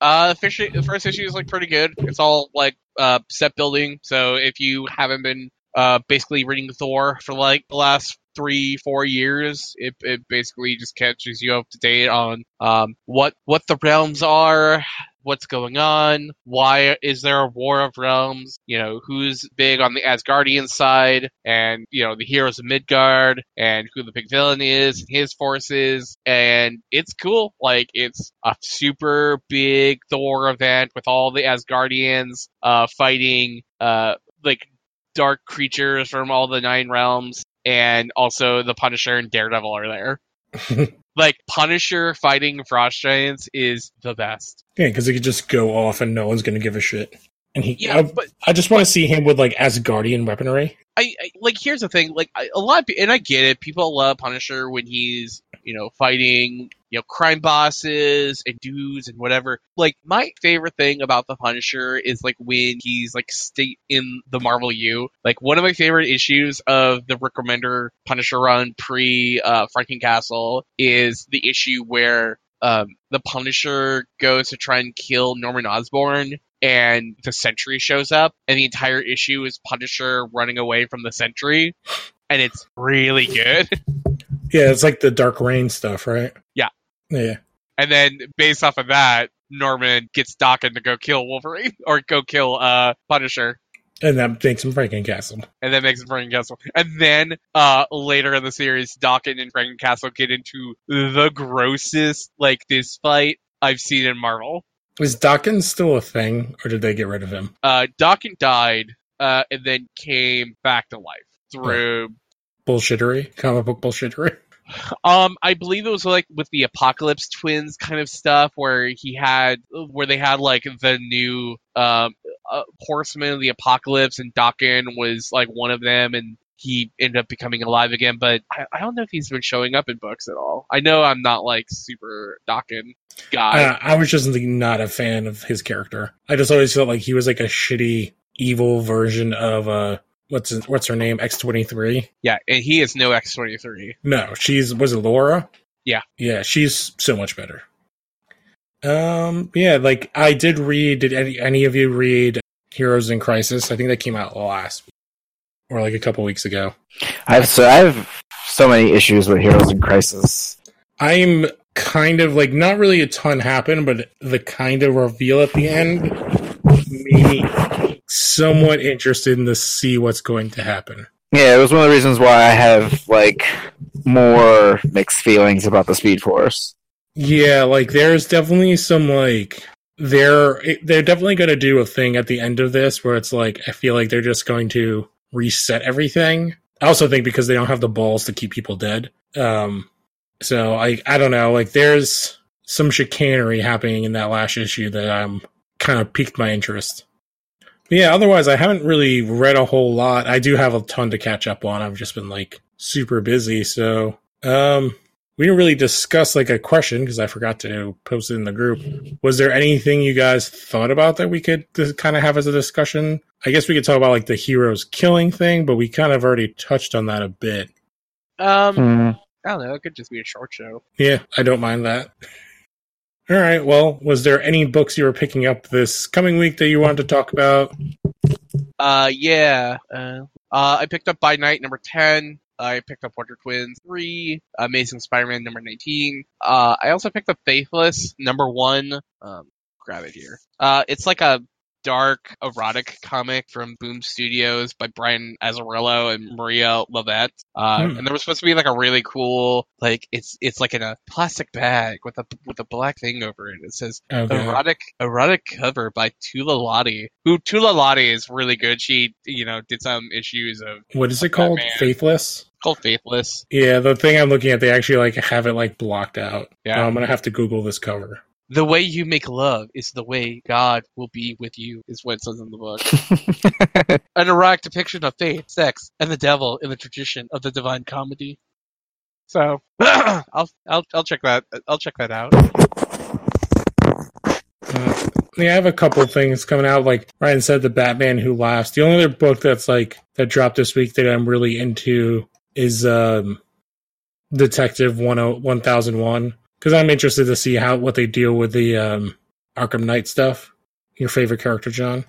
Uh, the, the first issue is like pretty good. It's all like uh set building. So if you haven't been uh basically reading Thor for like the last three four years, it it basically just catches you up to date on um what what the realms are. What's going on? Why is there a war of realms? You know, who's big on the Asgardian side, and you know the heroes of Midgard, and who the big villain is, and his forces, and it's cool. Like it's a super big Thor event with all the Asgardians uh, fighting uh, like dark creatures from all the nine realms, and also the Punisher and Daredevil are there. like Punisher fighting frost giants is the best. Yeah, because he could just go off and no one's to give a shit. And he, Yeah, I, but I just want to see him with like Asgardian weaponry. I, I like here's the thing like I, a lot of, and I get it people love Punisher when he's you know fighting you know crime bosses and dudes and whatever like my favorite thing about the Punisher is like when he's like state in the Marvel U like one of my favorite issues of the Rick Remender Punisher run pre uh Frankencastle is the issue where um the Punisher goes to try and kill Norman Osborn and the Sentry shows up, and the entire issue is Punisher running away from the Sentry, and it's really good. Yeah, it's like the Dark Reign stuff, right? Yeah. Yeah. And then based off of that, Norman gets Daken to go kill Wolverine or go kill uh Punisher. And that makes him Frankencastle. and that makes him Frankencastle. And then uh, later in the series, Dawkins and Frankencastle get into the grossest like this fight I've seen in Marvel. Is Dawkins still a thing, or did they get rid of him? Uh, Dawkins died uh, and then came back to life through. Bullshittery, comic book bullshittery. Um, I believe it was like with the Apocalypse Twins kind of stuff, where he had, where they had like the new um uh, Horseman of the Apocalypse, and Dawkins was like one of them, and he ended up becoming alive again. But I, I don't know if he's been showing up in books at all. I know I'm not like super Dawkins guy. Uh, I was just not a fan of his character. I just always felt like he was like a shitty, evil version of uh, what's his, what's her name? X twenty three. yeah, and he is no X twenty three. No, she's was it Laura? Yeah. yeah, she's so much better. Um, yeah, like I did read. Did any any of you read Heroes in Crisis? I think that came out last or like a couple weeks ago. I have so I have so many issues with Heroes in Crisis. I'm kind of like not really a ton happened, but the kind of reveal at the end made me somewhat interested in to see what's going to happen. Yeah, it was one of the reasons why I have like more mixed feelings about the Speed Force. Yeah, like there's definitely some like they're they're definitely going to do a thing at the end of this where it's like I feel like they're just going to reset everything. I also think because they don't have the balls to keep people dead. Um so I I don't know, like there's some chicanery happening in that last issue that I'm kind of piqued my interest. But yeah, otherwise I haven't really read a whole lot. I do have a ton to catch up on. I've just been like super busy, so um we didn't really discuss like a question because I forgot to post it in the group. Was there anything you guys thought about that we could kind of have as a discussion? I guess we could talk about like the heroes killing thing, but we kind of already touched on that a bit. Um, Hmm. I don't know. It could just be a short show. Yeah, I don't mind that. All right. Well, was there any books you were picking up this coming week that you wanted to talk about? Uh, yeah. Uh, uh, I picked up By Night number 10. I picked up Wonder Twins 3, Amazing Spider-Man number 19. Uh, I also picked up Faithless number 1. Um, grab it here. Uh, it's like a dark erotic comic from Boom Studios by Brian Azzarello and Maria Llovet. Uh, Hmm. and there was supposed to be like a really cool, like it's it's like in a plastic bag with a with a black thing over it. It says Okay. erotic erotic cover by Tula Lotay. Who Tula Lotay is really good. She you know did some issues of What is it called? Faithless. called Faithless. Yeah, the thing I'm looking at, they actually like have it like blocked out. Yeah. Oh, I'm gonna have to Google this cover. The way you make love is the way God will be with you, is what it says in the book. An erotic depiction of faith, sex, and the devil in the tradition of the Divine Comedy. So I'll I'll I'll check that I'll check that out. Uh, yeah, I have a couple things coming out. Like Ryan said, the Batman Who Laughs. The only other book that's like that dropped this week that I'm really into is um, Detective One One Thousand One because I'm interested to see how what they deal with the um, Arkham Knight stuff. Your favorite character, John?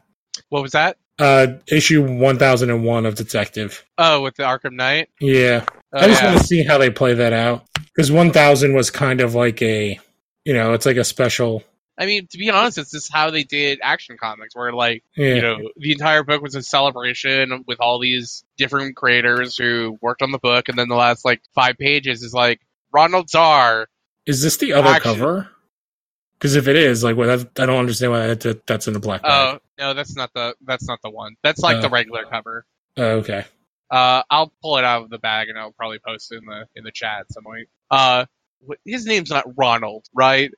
What was that? Uh, issue one thousand and one of Detective. Oh, with the Arkham Knight. Yeah, Oh, I just yeah. want to see how they play that out because one thousand was kind of like a, you know, it's like a special. I mean, to be honest, it's just how they did action comics, where like Yeah, you know the entire book was a celebration with all these different creators who worked on the book, and then the last like five pages is like Ronald Czar. Is this the other Action. cover? Because if it is, like, well, that, I don't understand why that, that's in the black bag. Oh no, that's not the that's not the one. That's like Oh. the regular cover. Oh, okay. Uh, I'll pull it out of the bag and I'll probably post it in the in the chat at some point. Uh, his name's not Ronald, right?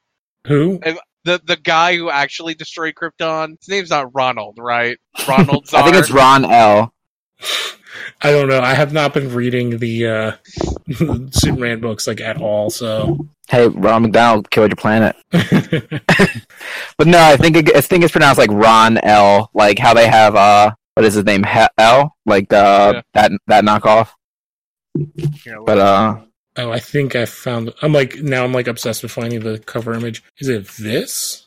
Who? The the guy who actually destroyed Krypton. His name's not Ronald, right? Ronald I think it's Ron L. I don't know. I have not been reading the uh, Superman books like at all. So, Hey, Ron McDonald killed your planet. But no, I think it, I think it's pronounced like Ron L. Like how they have uh, what is his name? He- L. Like the Yeah. that that knockoff. Here, But uh, oh, I think I found. I'm like now. I'm like obsessed with finding the cover image. Is it this?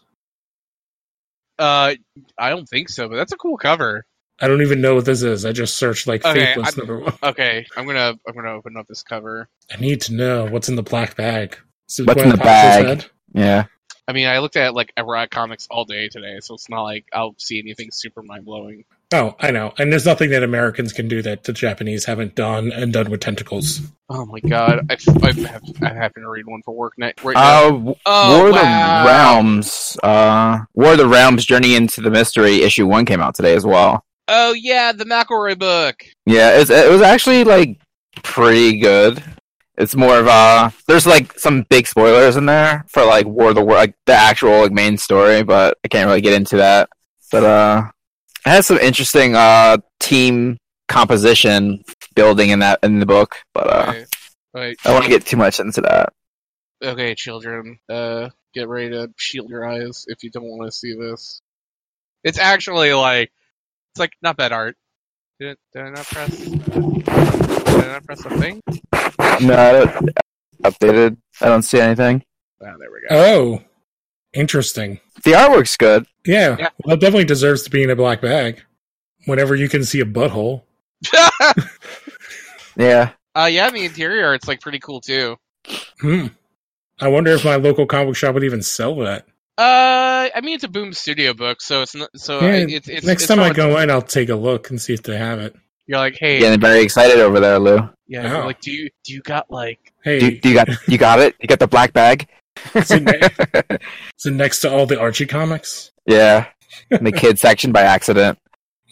uh, I don't think so, but that's a cool cover. I don't even know what this is. I just searched like Okay, Faithless I- number one. Okay, I'm gonna I'm gonna open up this cover. I need to know what's in the black bag. Is it What's in the bag? yeah. I mean, I looked at like Erotic comics all day today, so it's not like I'll see anything super mind blowing. Oh, I know. And there's nothing that Americans can do that the Japanese haven't done and done with tentacles. Oh my god, I, I, have, I happen to read one for work night right now. Uh, Oh, War of wow. the Realms. Uh, War of the Realms: Journey into the Mystery issue one came out today as well. Oh yeah, the McElroy book. Yeah, it's, it was actually like pretty good. It's more of a there's like some big spoilers in there for like War of the World, like the actual like main story, but I can't really get into that. But uh, it has some interesting uh team composition building in that in the book. But uh, Okay. Wait, I don't want to get too much into that. okay, children, uh, get ready to shield your eyes if you don't want to see this. It's actually like, it's like not bad art. Did, it, did I not press? Did I not press the thing? No, I don't, updated. I don't see anything. Ah, there we go. Oh, interesting. The artwork's good. Yeah, Yeah. well, it definitely deserves to be in a black bag. Whenever you can see a butthole. Yeah, uh, yeah, the interior art's like pretty cool too. Hmm. I wonder if my local comic shop would even sell that. Uh, I mean it's a Boom Studio book, so it's not. So Yeah, it's, it's Next it's time I not- go in, I'll take a look and see if they have it. you're like, hey, getting very excited over there, Lou. yeah, you're Oh. like, do you do you got like Hey, Do, do you got you got it? You got the black bag? is, it ne- is it next to all the Archie comics? yeah, in the kids section by accident.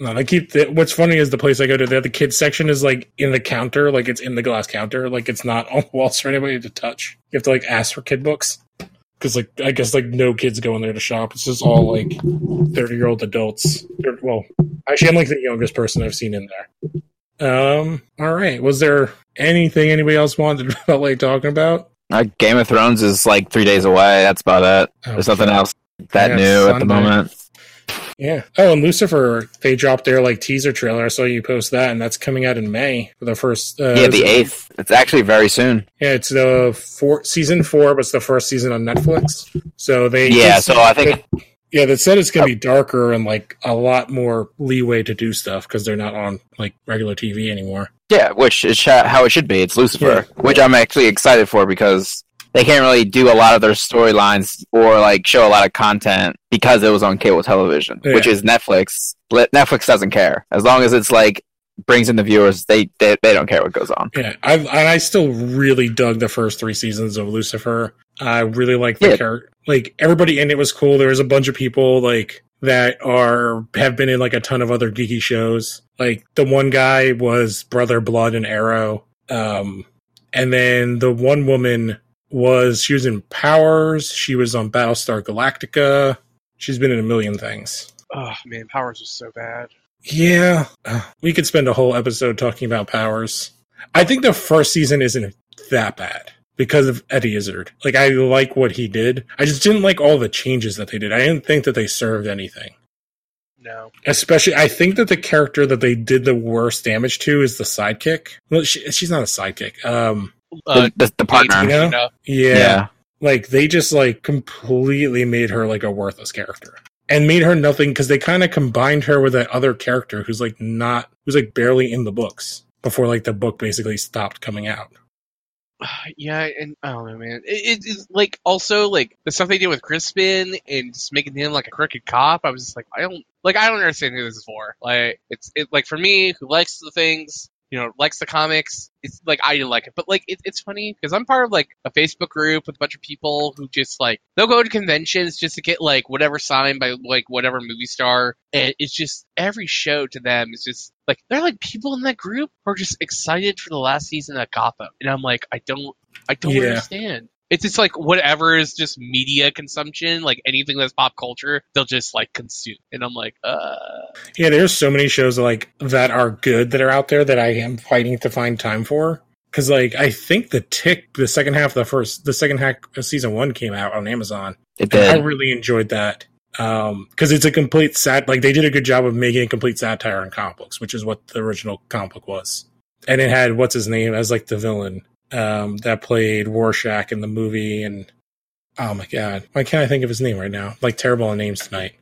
No, they keep. The, what's funny is the place I go to, the, the kids section is like in the counter, like it's in the glass counter, like it's not on the walls for anybody to touch. You have to like ask for kid books because, like, I guess like no kids go in there to shop. It's just all like thirty year old adults. They're- Well, actually, I'm like the youngest person I've seen in there. Um. All right. Was there anything anybody else wanted about like talking about? Uh, Game of Thrones is like three days away. That's about it. There's nothing else that Yeah, new at the moment. Yeah. Oh, and Lucifer, they dropped their like teaser trailer. I saw you post that, and that's coming out in May for the first. Uh, yeah, the eighth. It's actually very soon. Yeah, it's the four season four, but it's the first season on Netflix. So they Yeah, so I think yeah, they said it's gonna be darker and like a lot more leeway to do stuff because they're not on like regular TV anymore. yeah, which is how it should be. It's Lucifer, which I'm actually excited for because they can't really do a lot of their storylines or like show a lot of content because it was on cable television, Yeah. which is Netflix. Netflix doesn't care as long as it's like brings in the viewers. They they, they don't care what goes on. Yeah, I I still really dug the first three seasons of Lucifer. I really like the Yeah. character. Like everybody in it was cool. There was a bunch of people like that are have been in like a ton of other geeky shows. Like the one guy was Brother Blood and Arrow. Um and then the one woman was she was in Powers, she was on Battlestar Galactica. She's been in a million things. Oh man, Powers was so bad. Yeah, uh, we could spend a whole episode talking about Powers. I think the first season isn't that bad because of Eddie Izzard. Like, I like what he did. I just didn't like all the changes that they did. I didn't think that they served anything. No. Especially, I think that the character that they did the worst damage to is the sidekick. Well, she, she's not a sidekick. Um, Uh, the, the, the partner. you know? yeah, yeah. like they just like completely made her like a worthless character and made her nothing because they kind of combined her with that other character who's like not who's like barely in the books before like the book basically stopped coming out yeah, and I don't know, man. It, it's like also like the stuff they did with Crispin and just making him like a crooked cop. I was just like, I don't like, I don't understand who this is for. Like, it's it like for me who likes the things, you know, likes the comics. It's like I didn't like it, but like it, it's funny because I'm part of like a Facebook group with a bunch of people who just like they'll go to conventions just to get like whatever signed by like whatever movie star, and it's just every show to them is just like they're like people in that group who are just excited for the last season of Gotham, and I'm like, I don't, I don't Yeah. understand. It's just like whatever is just media consumption, like anything that's pop culture, they'll just like consume, and I'm like, uh, yeah there's so many shows like that are good that are out there that i am fighting to find time for. Because like i think the tick the second half of the first the second half of season one came out on amazon. It And I really enjoyed that. Um because it's a complete sat. Like they did a good job of making a complete satire on comic books, which is what the original comic book was. And it had what's his name as like the villain um, that played Rorschach in the movie. And oh my god, why can't I think of his name right now? Like terrible on names tonight.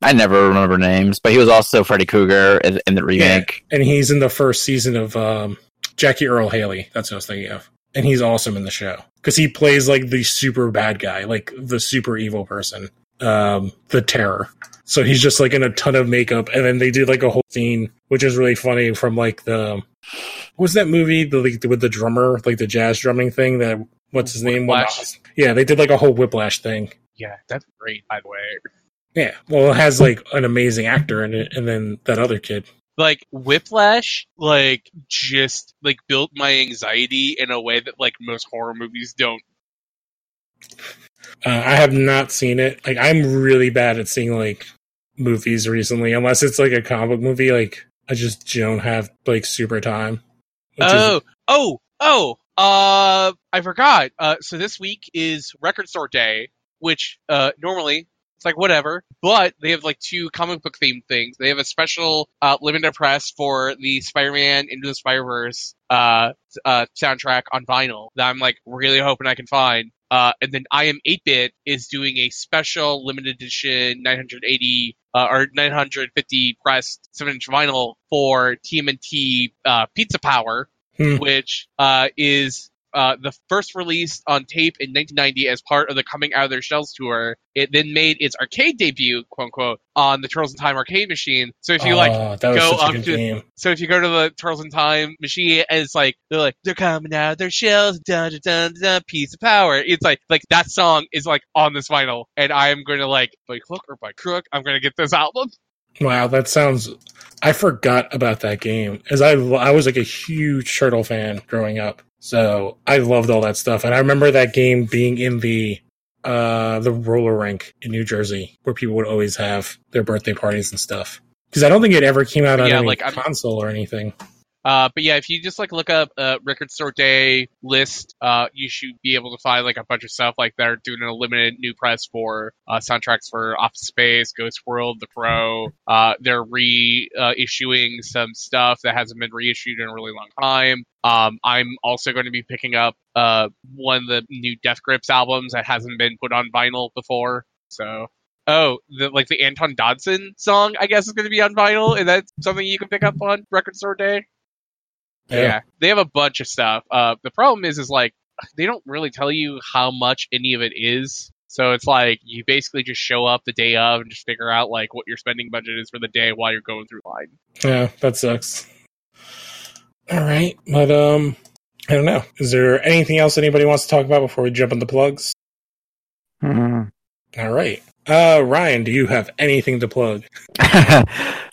I never remember names, but he was also Freddy Krueger in, in the remake. And he's in the first season of um, Jackie Earle Haley. That's what I was thinking of. and he's awesome in the show because he plays like the super bad guy, like the super evil person, um, the terror. So he's just like in a ton of makeup, and then they did like a whole scene, which is really funny from like the what was that movie the like, with the drummer, like the jazz drumming thing. That what's his name? Whiplash. Yeah, they did like a whole whiplash thing. Yeah, that's great. By the way, Yeah, well, it has like an amazing actor in it, and then that other kid. like Whiplash, like just like built my anxiety in a way that like most horror movies don't. Uh, I have not seen it. Like, I'm really bad at seeing like movies recently, unless it's like a comic movie. Like, I just don't have like super time. which is- Oh, oh, oh! Uh, I forgot. Uh, so this week is Record Store Day, which uh normally it's like whatever, but they have like two comic book themed things. They have a special uh, limited press for the Spider-Man Into the Spider-Verse uh, uh soundtrack on vinyl that I'm like really hoping I can find. Uh, and then I Am 8-Bit is doing a special limited edition 980 uh, or 950 pressed 7 inch vinyl for TMNT uh, Pizza Power, Hmm. which uh, is uh, the first released on tape in 1990 as part of the Coming Out of Their Shells tour. It then made its arcade debut, quote unquote, on the Turtles in Time arcade machine. So if you like Oh, that go up to- game. so if you go to the Turtles in Time machine and it's like they're like they're coming out of their shells, dun dun dun dun, piece of power. It's like like that song is like on this vinyl, and I am going to like by hook or by crook, I'm going to get this album. Wow, that sounds. I forgot about that game, as I I was like a huge Turtle fan growing up, so I loved all that stuff. And I remember that game being in the uh the roller rink in New Jersey, where people would always have their birthday parties and stuff. Because I don't think it ever came out on Yeah, any like, I'm- console or anything. Uh, but yeah, if you just like look up uh, Record Store Day list, uh, you should be able to find like a bunch of stuff like they're doing a limited new press for uh, soundtracks for Office Space, Ghost World, The Crow. Uh, they're reissuing some stuff that hasn't been reissued in a really long time. Um, I'm also going to be picking up uh, one of the new Death Grips albums that hasn't been put on vinyl before. So. Oh, the, like the Antoine Dodson song, I guess is going to be on vinyl, and that's something you can pick up on Record Store Day. Yeah. they have a bunch of stuff. Uh, the problem is, is like they don't really tell you how much any of it is. So it's like you basically just show up the day of and just figure out like what your spending budget is for the day while you're going through line. Yeah, that sucks. All right, but um, I don't know. Is there anything else anybody wants to talk about before we jump into plugs? Hmm. All right, uh, Ryan, do you have anything to plug?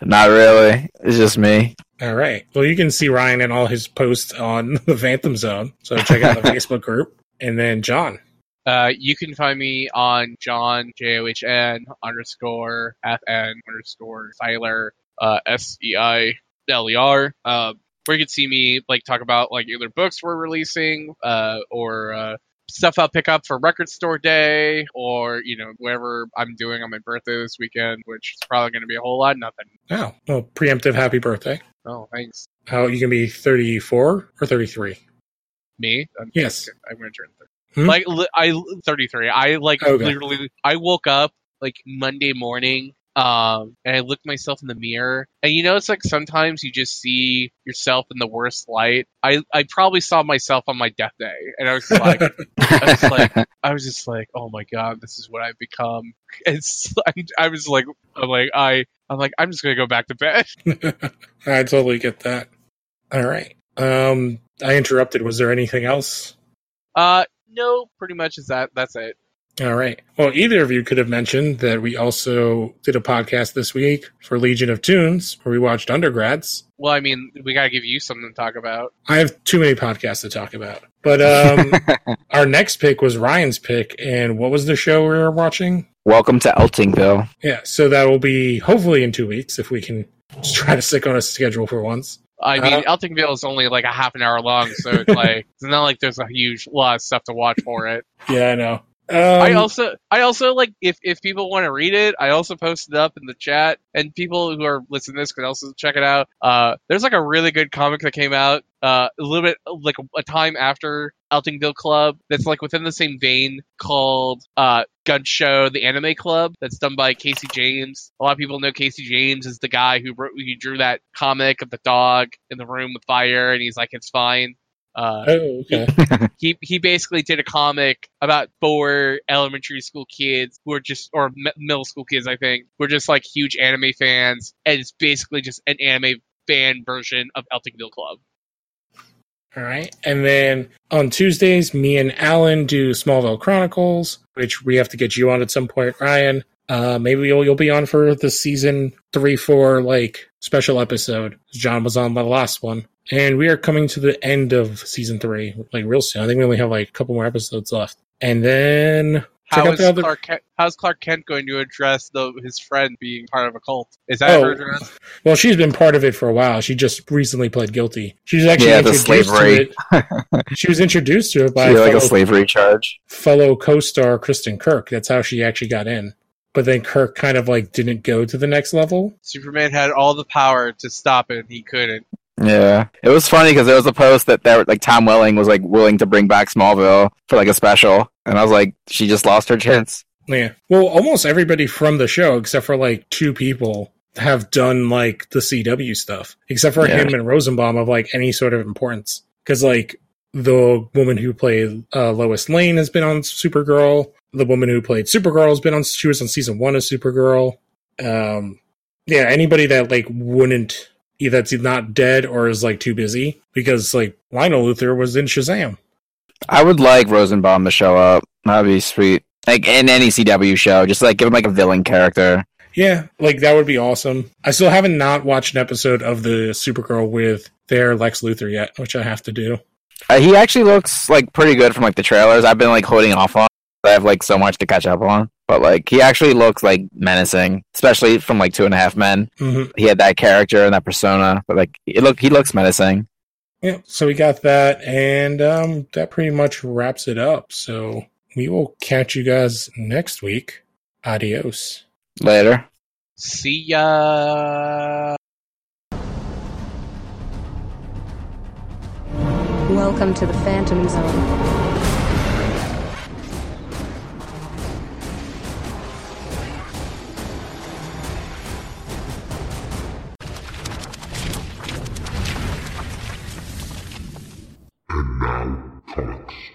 Not really. It's just me. All right. Well, you can see Ryan and all his posts on the Phantom Zone. So check out the Facebook group. And then John. Uh, you can find me on John J O H N underscore F N underscore Seiler uh, S E I L E R. Uh, where you can see me like talk about like either books we're releasing uh, or uh, stuff I'll pick up for Record Store Day or you know whatever I'm doing on my birthday this weekend, which is probably going to be a whole lot nothing. Oh, well, preemptive happy birthday. Oh, thanks. How you can be 34 or 33? Me? I'm, Yes. I'm going to turn 30. Hmm? Like li- I 33. I like Okay. literally I woke up like Monday morning um and I looked myself in the mirror and you know it's like sometimes you just see yourself in the worst light. I I probably saw myself on my death day and I was like I was like I was just like oh my god this is what I've become. It's I, I was like I'm like I I'm like I'm just going to go back to bed. I totally get that. All right. Um, I interrupted. Was there anything else? Uh no, pretty much is that that's it. All right. Well, either of you could have mentioned that we also did a podcast this week for Legion of Tunes where we watched undergrads. Well, I mean, we got to give you something to talk about. I have too many podcasts to talk about. But um, our next pick was Ryan's pick. And what was the show we were watching? Welcome to Eltingville. Yeah. So that will be hopefully in two weeks if we can just try to stick on a schedule for once. I mean, Uh, Eltingville is only like a half an hour long, so it's like it's not like there's a huge lot of stuff to watch for it. Yeah, I know. Um, I also, I also like if if people want to read it, I also posted it up in the chat, and people who are listening to this can also check it out. Uh, there's like a really good comic that came out uh, a little bit like a time after Eltingville Club that's like within the same vein called uh, Gun Show, the Anime Club, that's done by Casey James. A lot of people know Casey James is the guy who wrote, who drew that comic of the dog in the room with fire, and he's like, it's fine. Uh, Oh, okay. he he basically did a comic about four elementary school kids who are just or m- middle school kids I think who are just like huge anime fans and it's basically just an anime fan version of Eltingville Club. All right. And then on Tuesdays, me and Alan do Smallville Chronicles, which we have to get you on at some point, Ryan. Uh, maybe you'll, you'll be on for the season three, four, like special episode. John was on the last one. And we are coming to the end of season three, like real soon. I think we only have like a couple more episodes left. And then check How out is the other. Clark Kent, how's Clark Kent going to address the, his friend being part of a cult? Is that Oh. her address? Well, she's been part of it for a while. She just recently pled guilty. She was actually Yeah, the introduced slavery. to it. She was introduced to it by She like a fellow- slavery charge. fellow co-star Kristen Kirk. That's how she actually got in. But then Kirk kind of like didn't go to the next level. Superman had all the power to stop it, and he couldn't. Yeah, it was funny because there was a post that there, like Tom Welling was like willing to bring back Smallville for like a special, and I was like, she just lost her chance. Yeah. Well, almost everybody from the show, except for like two people, have done like the CW stuff, except for Yeah. him and Rosenbaum of like any sort of importance. Because like the woman who played uh, Lois Lane has been on Supergirl. The woman who played Supergirl has been on. She was on season one of Supergirl. Um, yeah, anybody that like wouldn't that's not dead or is like too busy because like Lionel Luthor was in Shazam. I would like Rosenbaum to show up. That'd be sweet. Like in any CW show, just like give him like a villain character. Yeah, like that would be awesome. I still haven't not watched an episode of the Supergirl with their Lex Luthor yet, which I have to do. Uh, he actually looks like pretty good from like the trailers. I've been like holding off on. I have like so much to catch up on, but like he actually looks like menacing, especially from like Two and a Half Men. hmm He had that character and that persona, but like it look he looks menacing. Yeah, so we got that, and um, that pretty much wraps it up. So we will catch you guys next week. Adios. Later. See ya. Welcome to the Phantom Zone. Now Comics.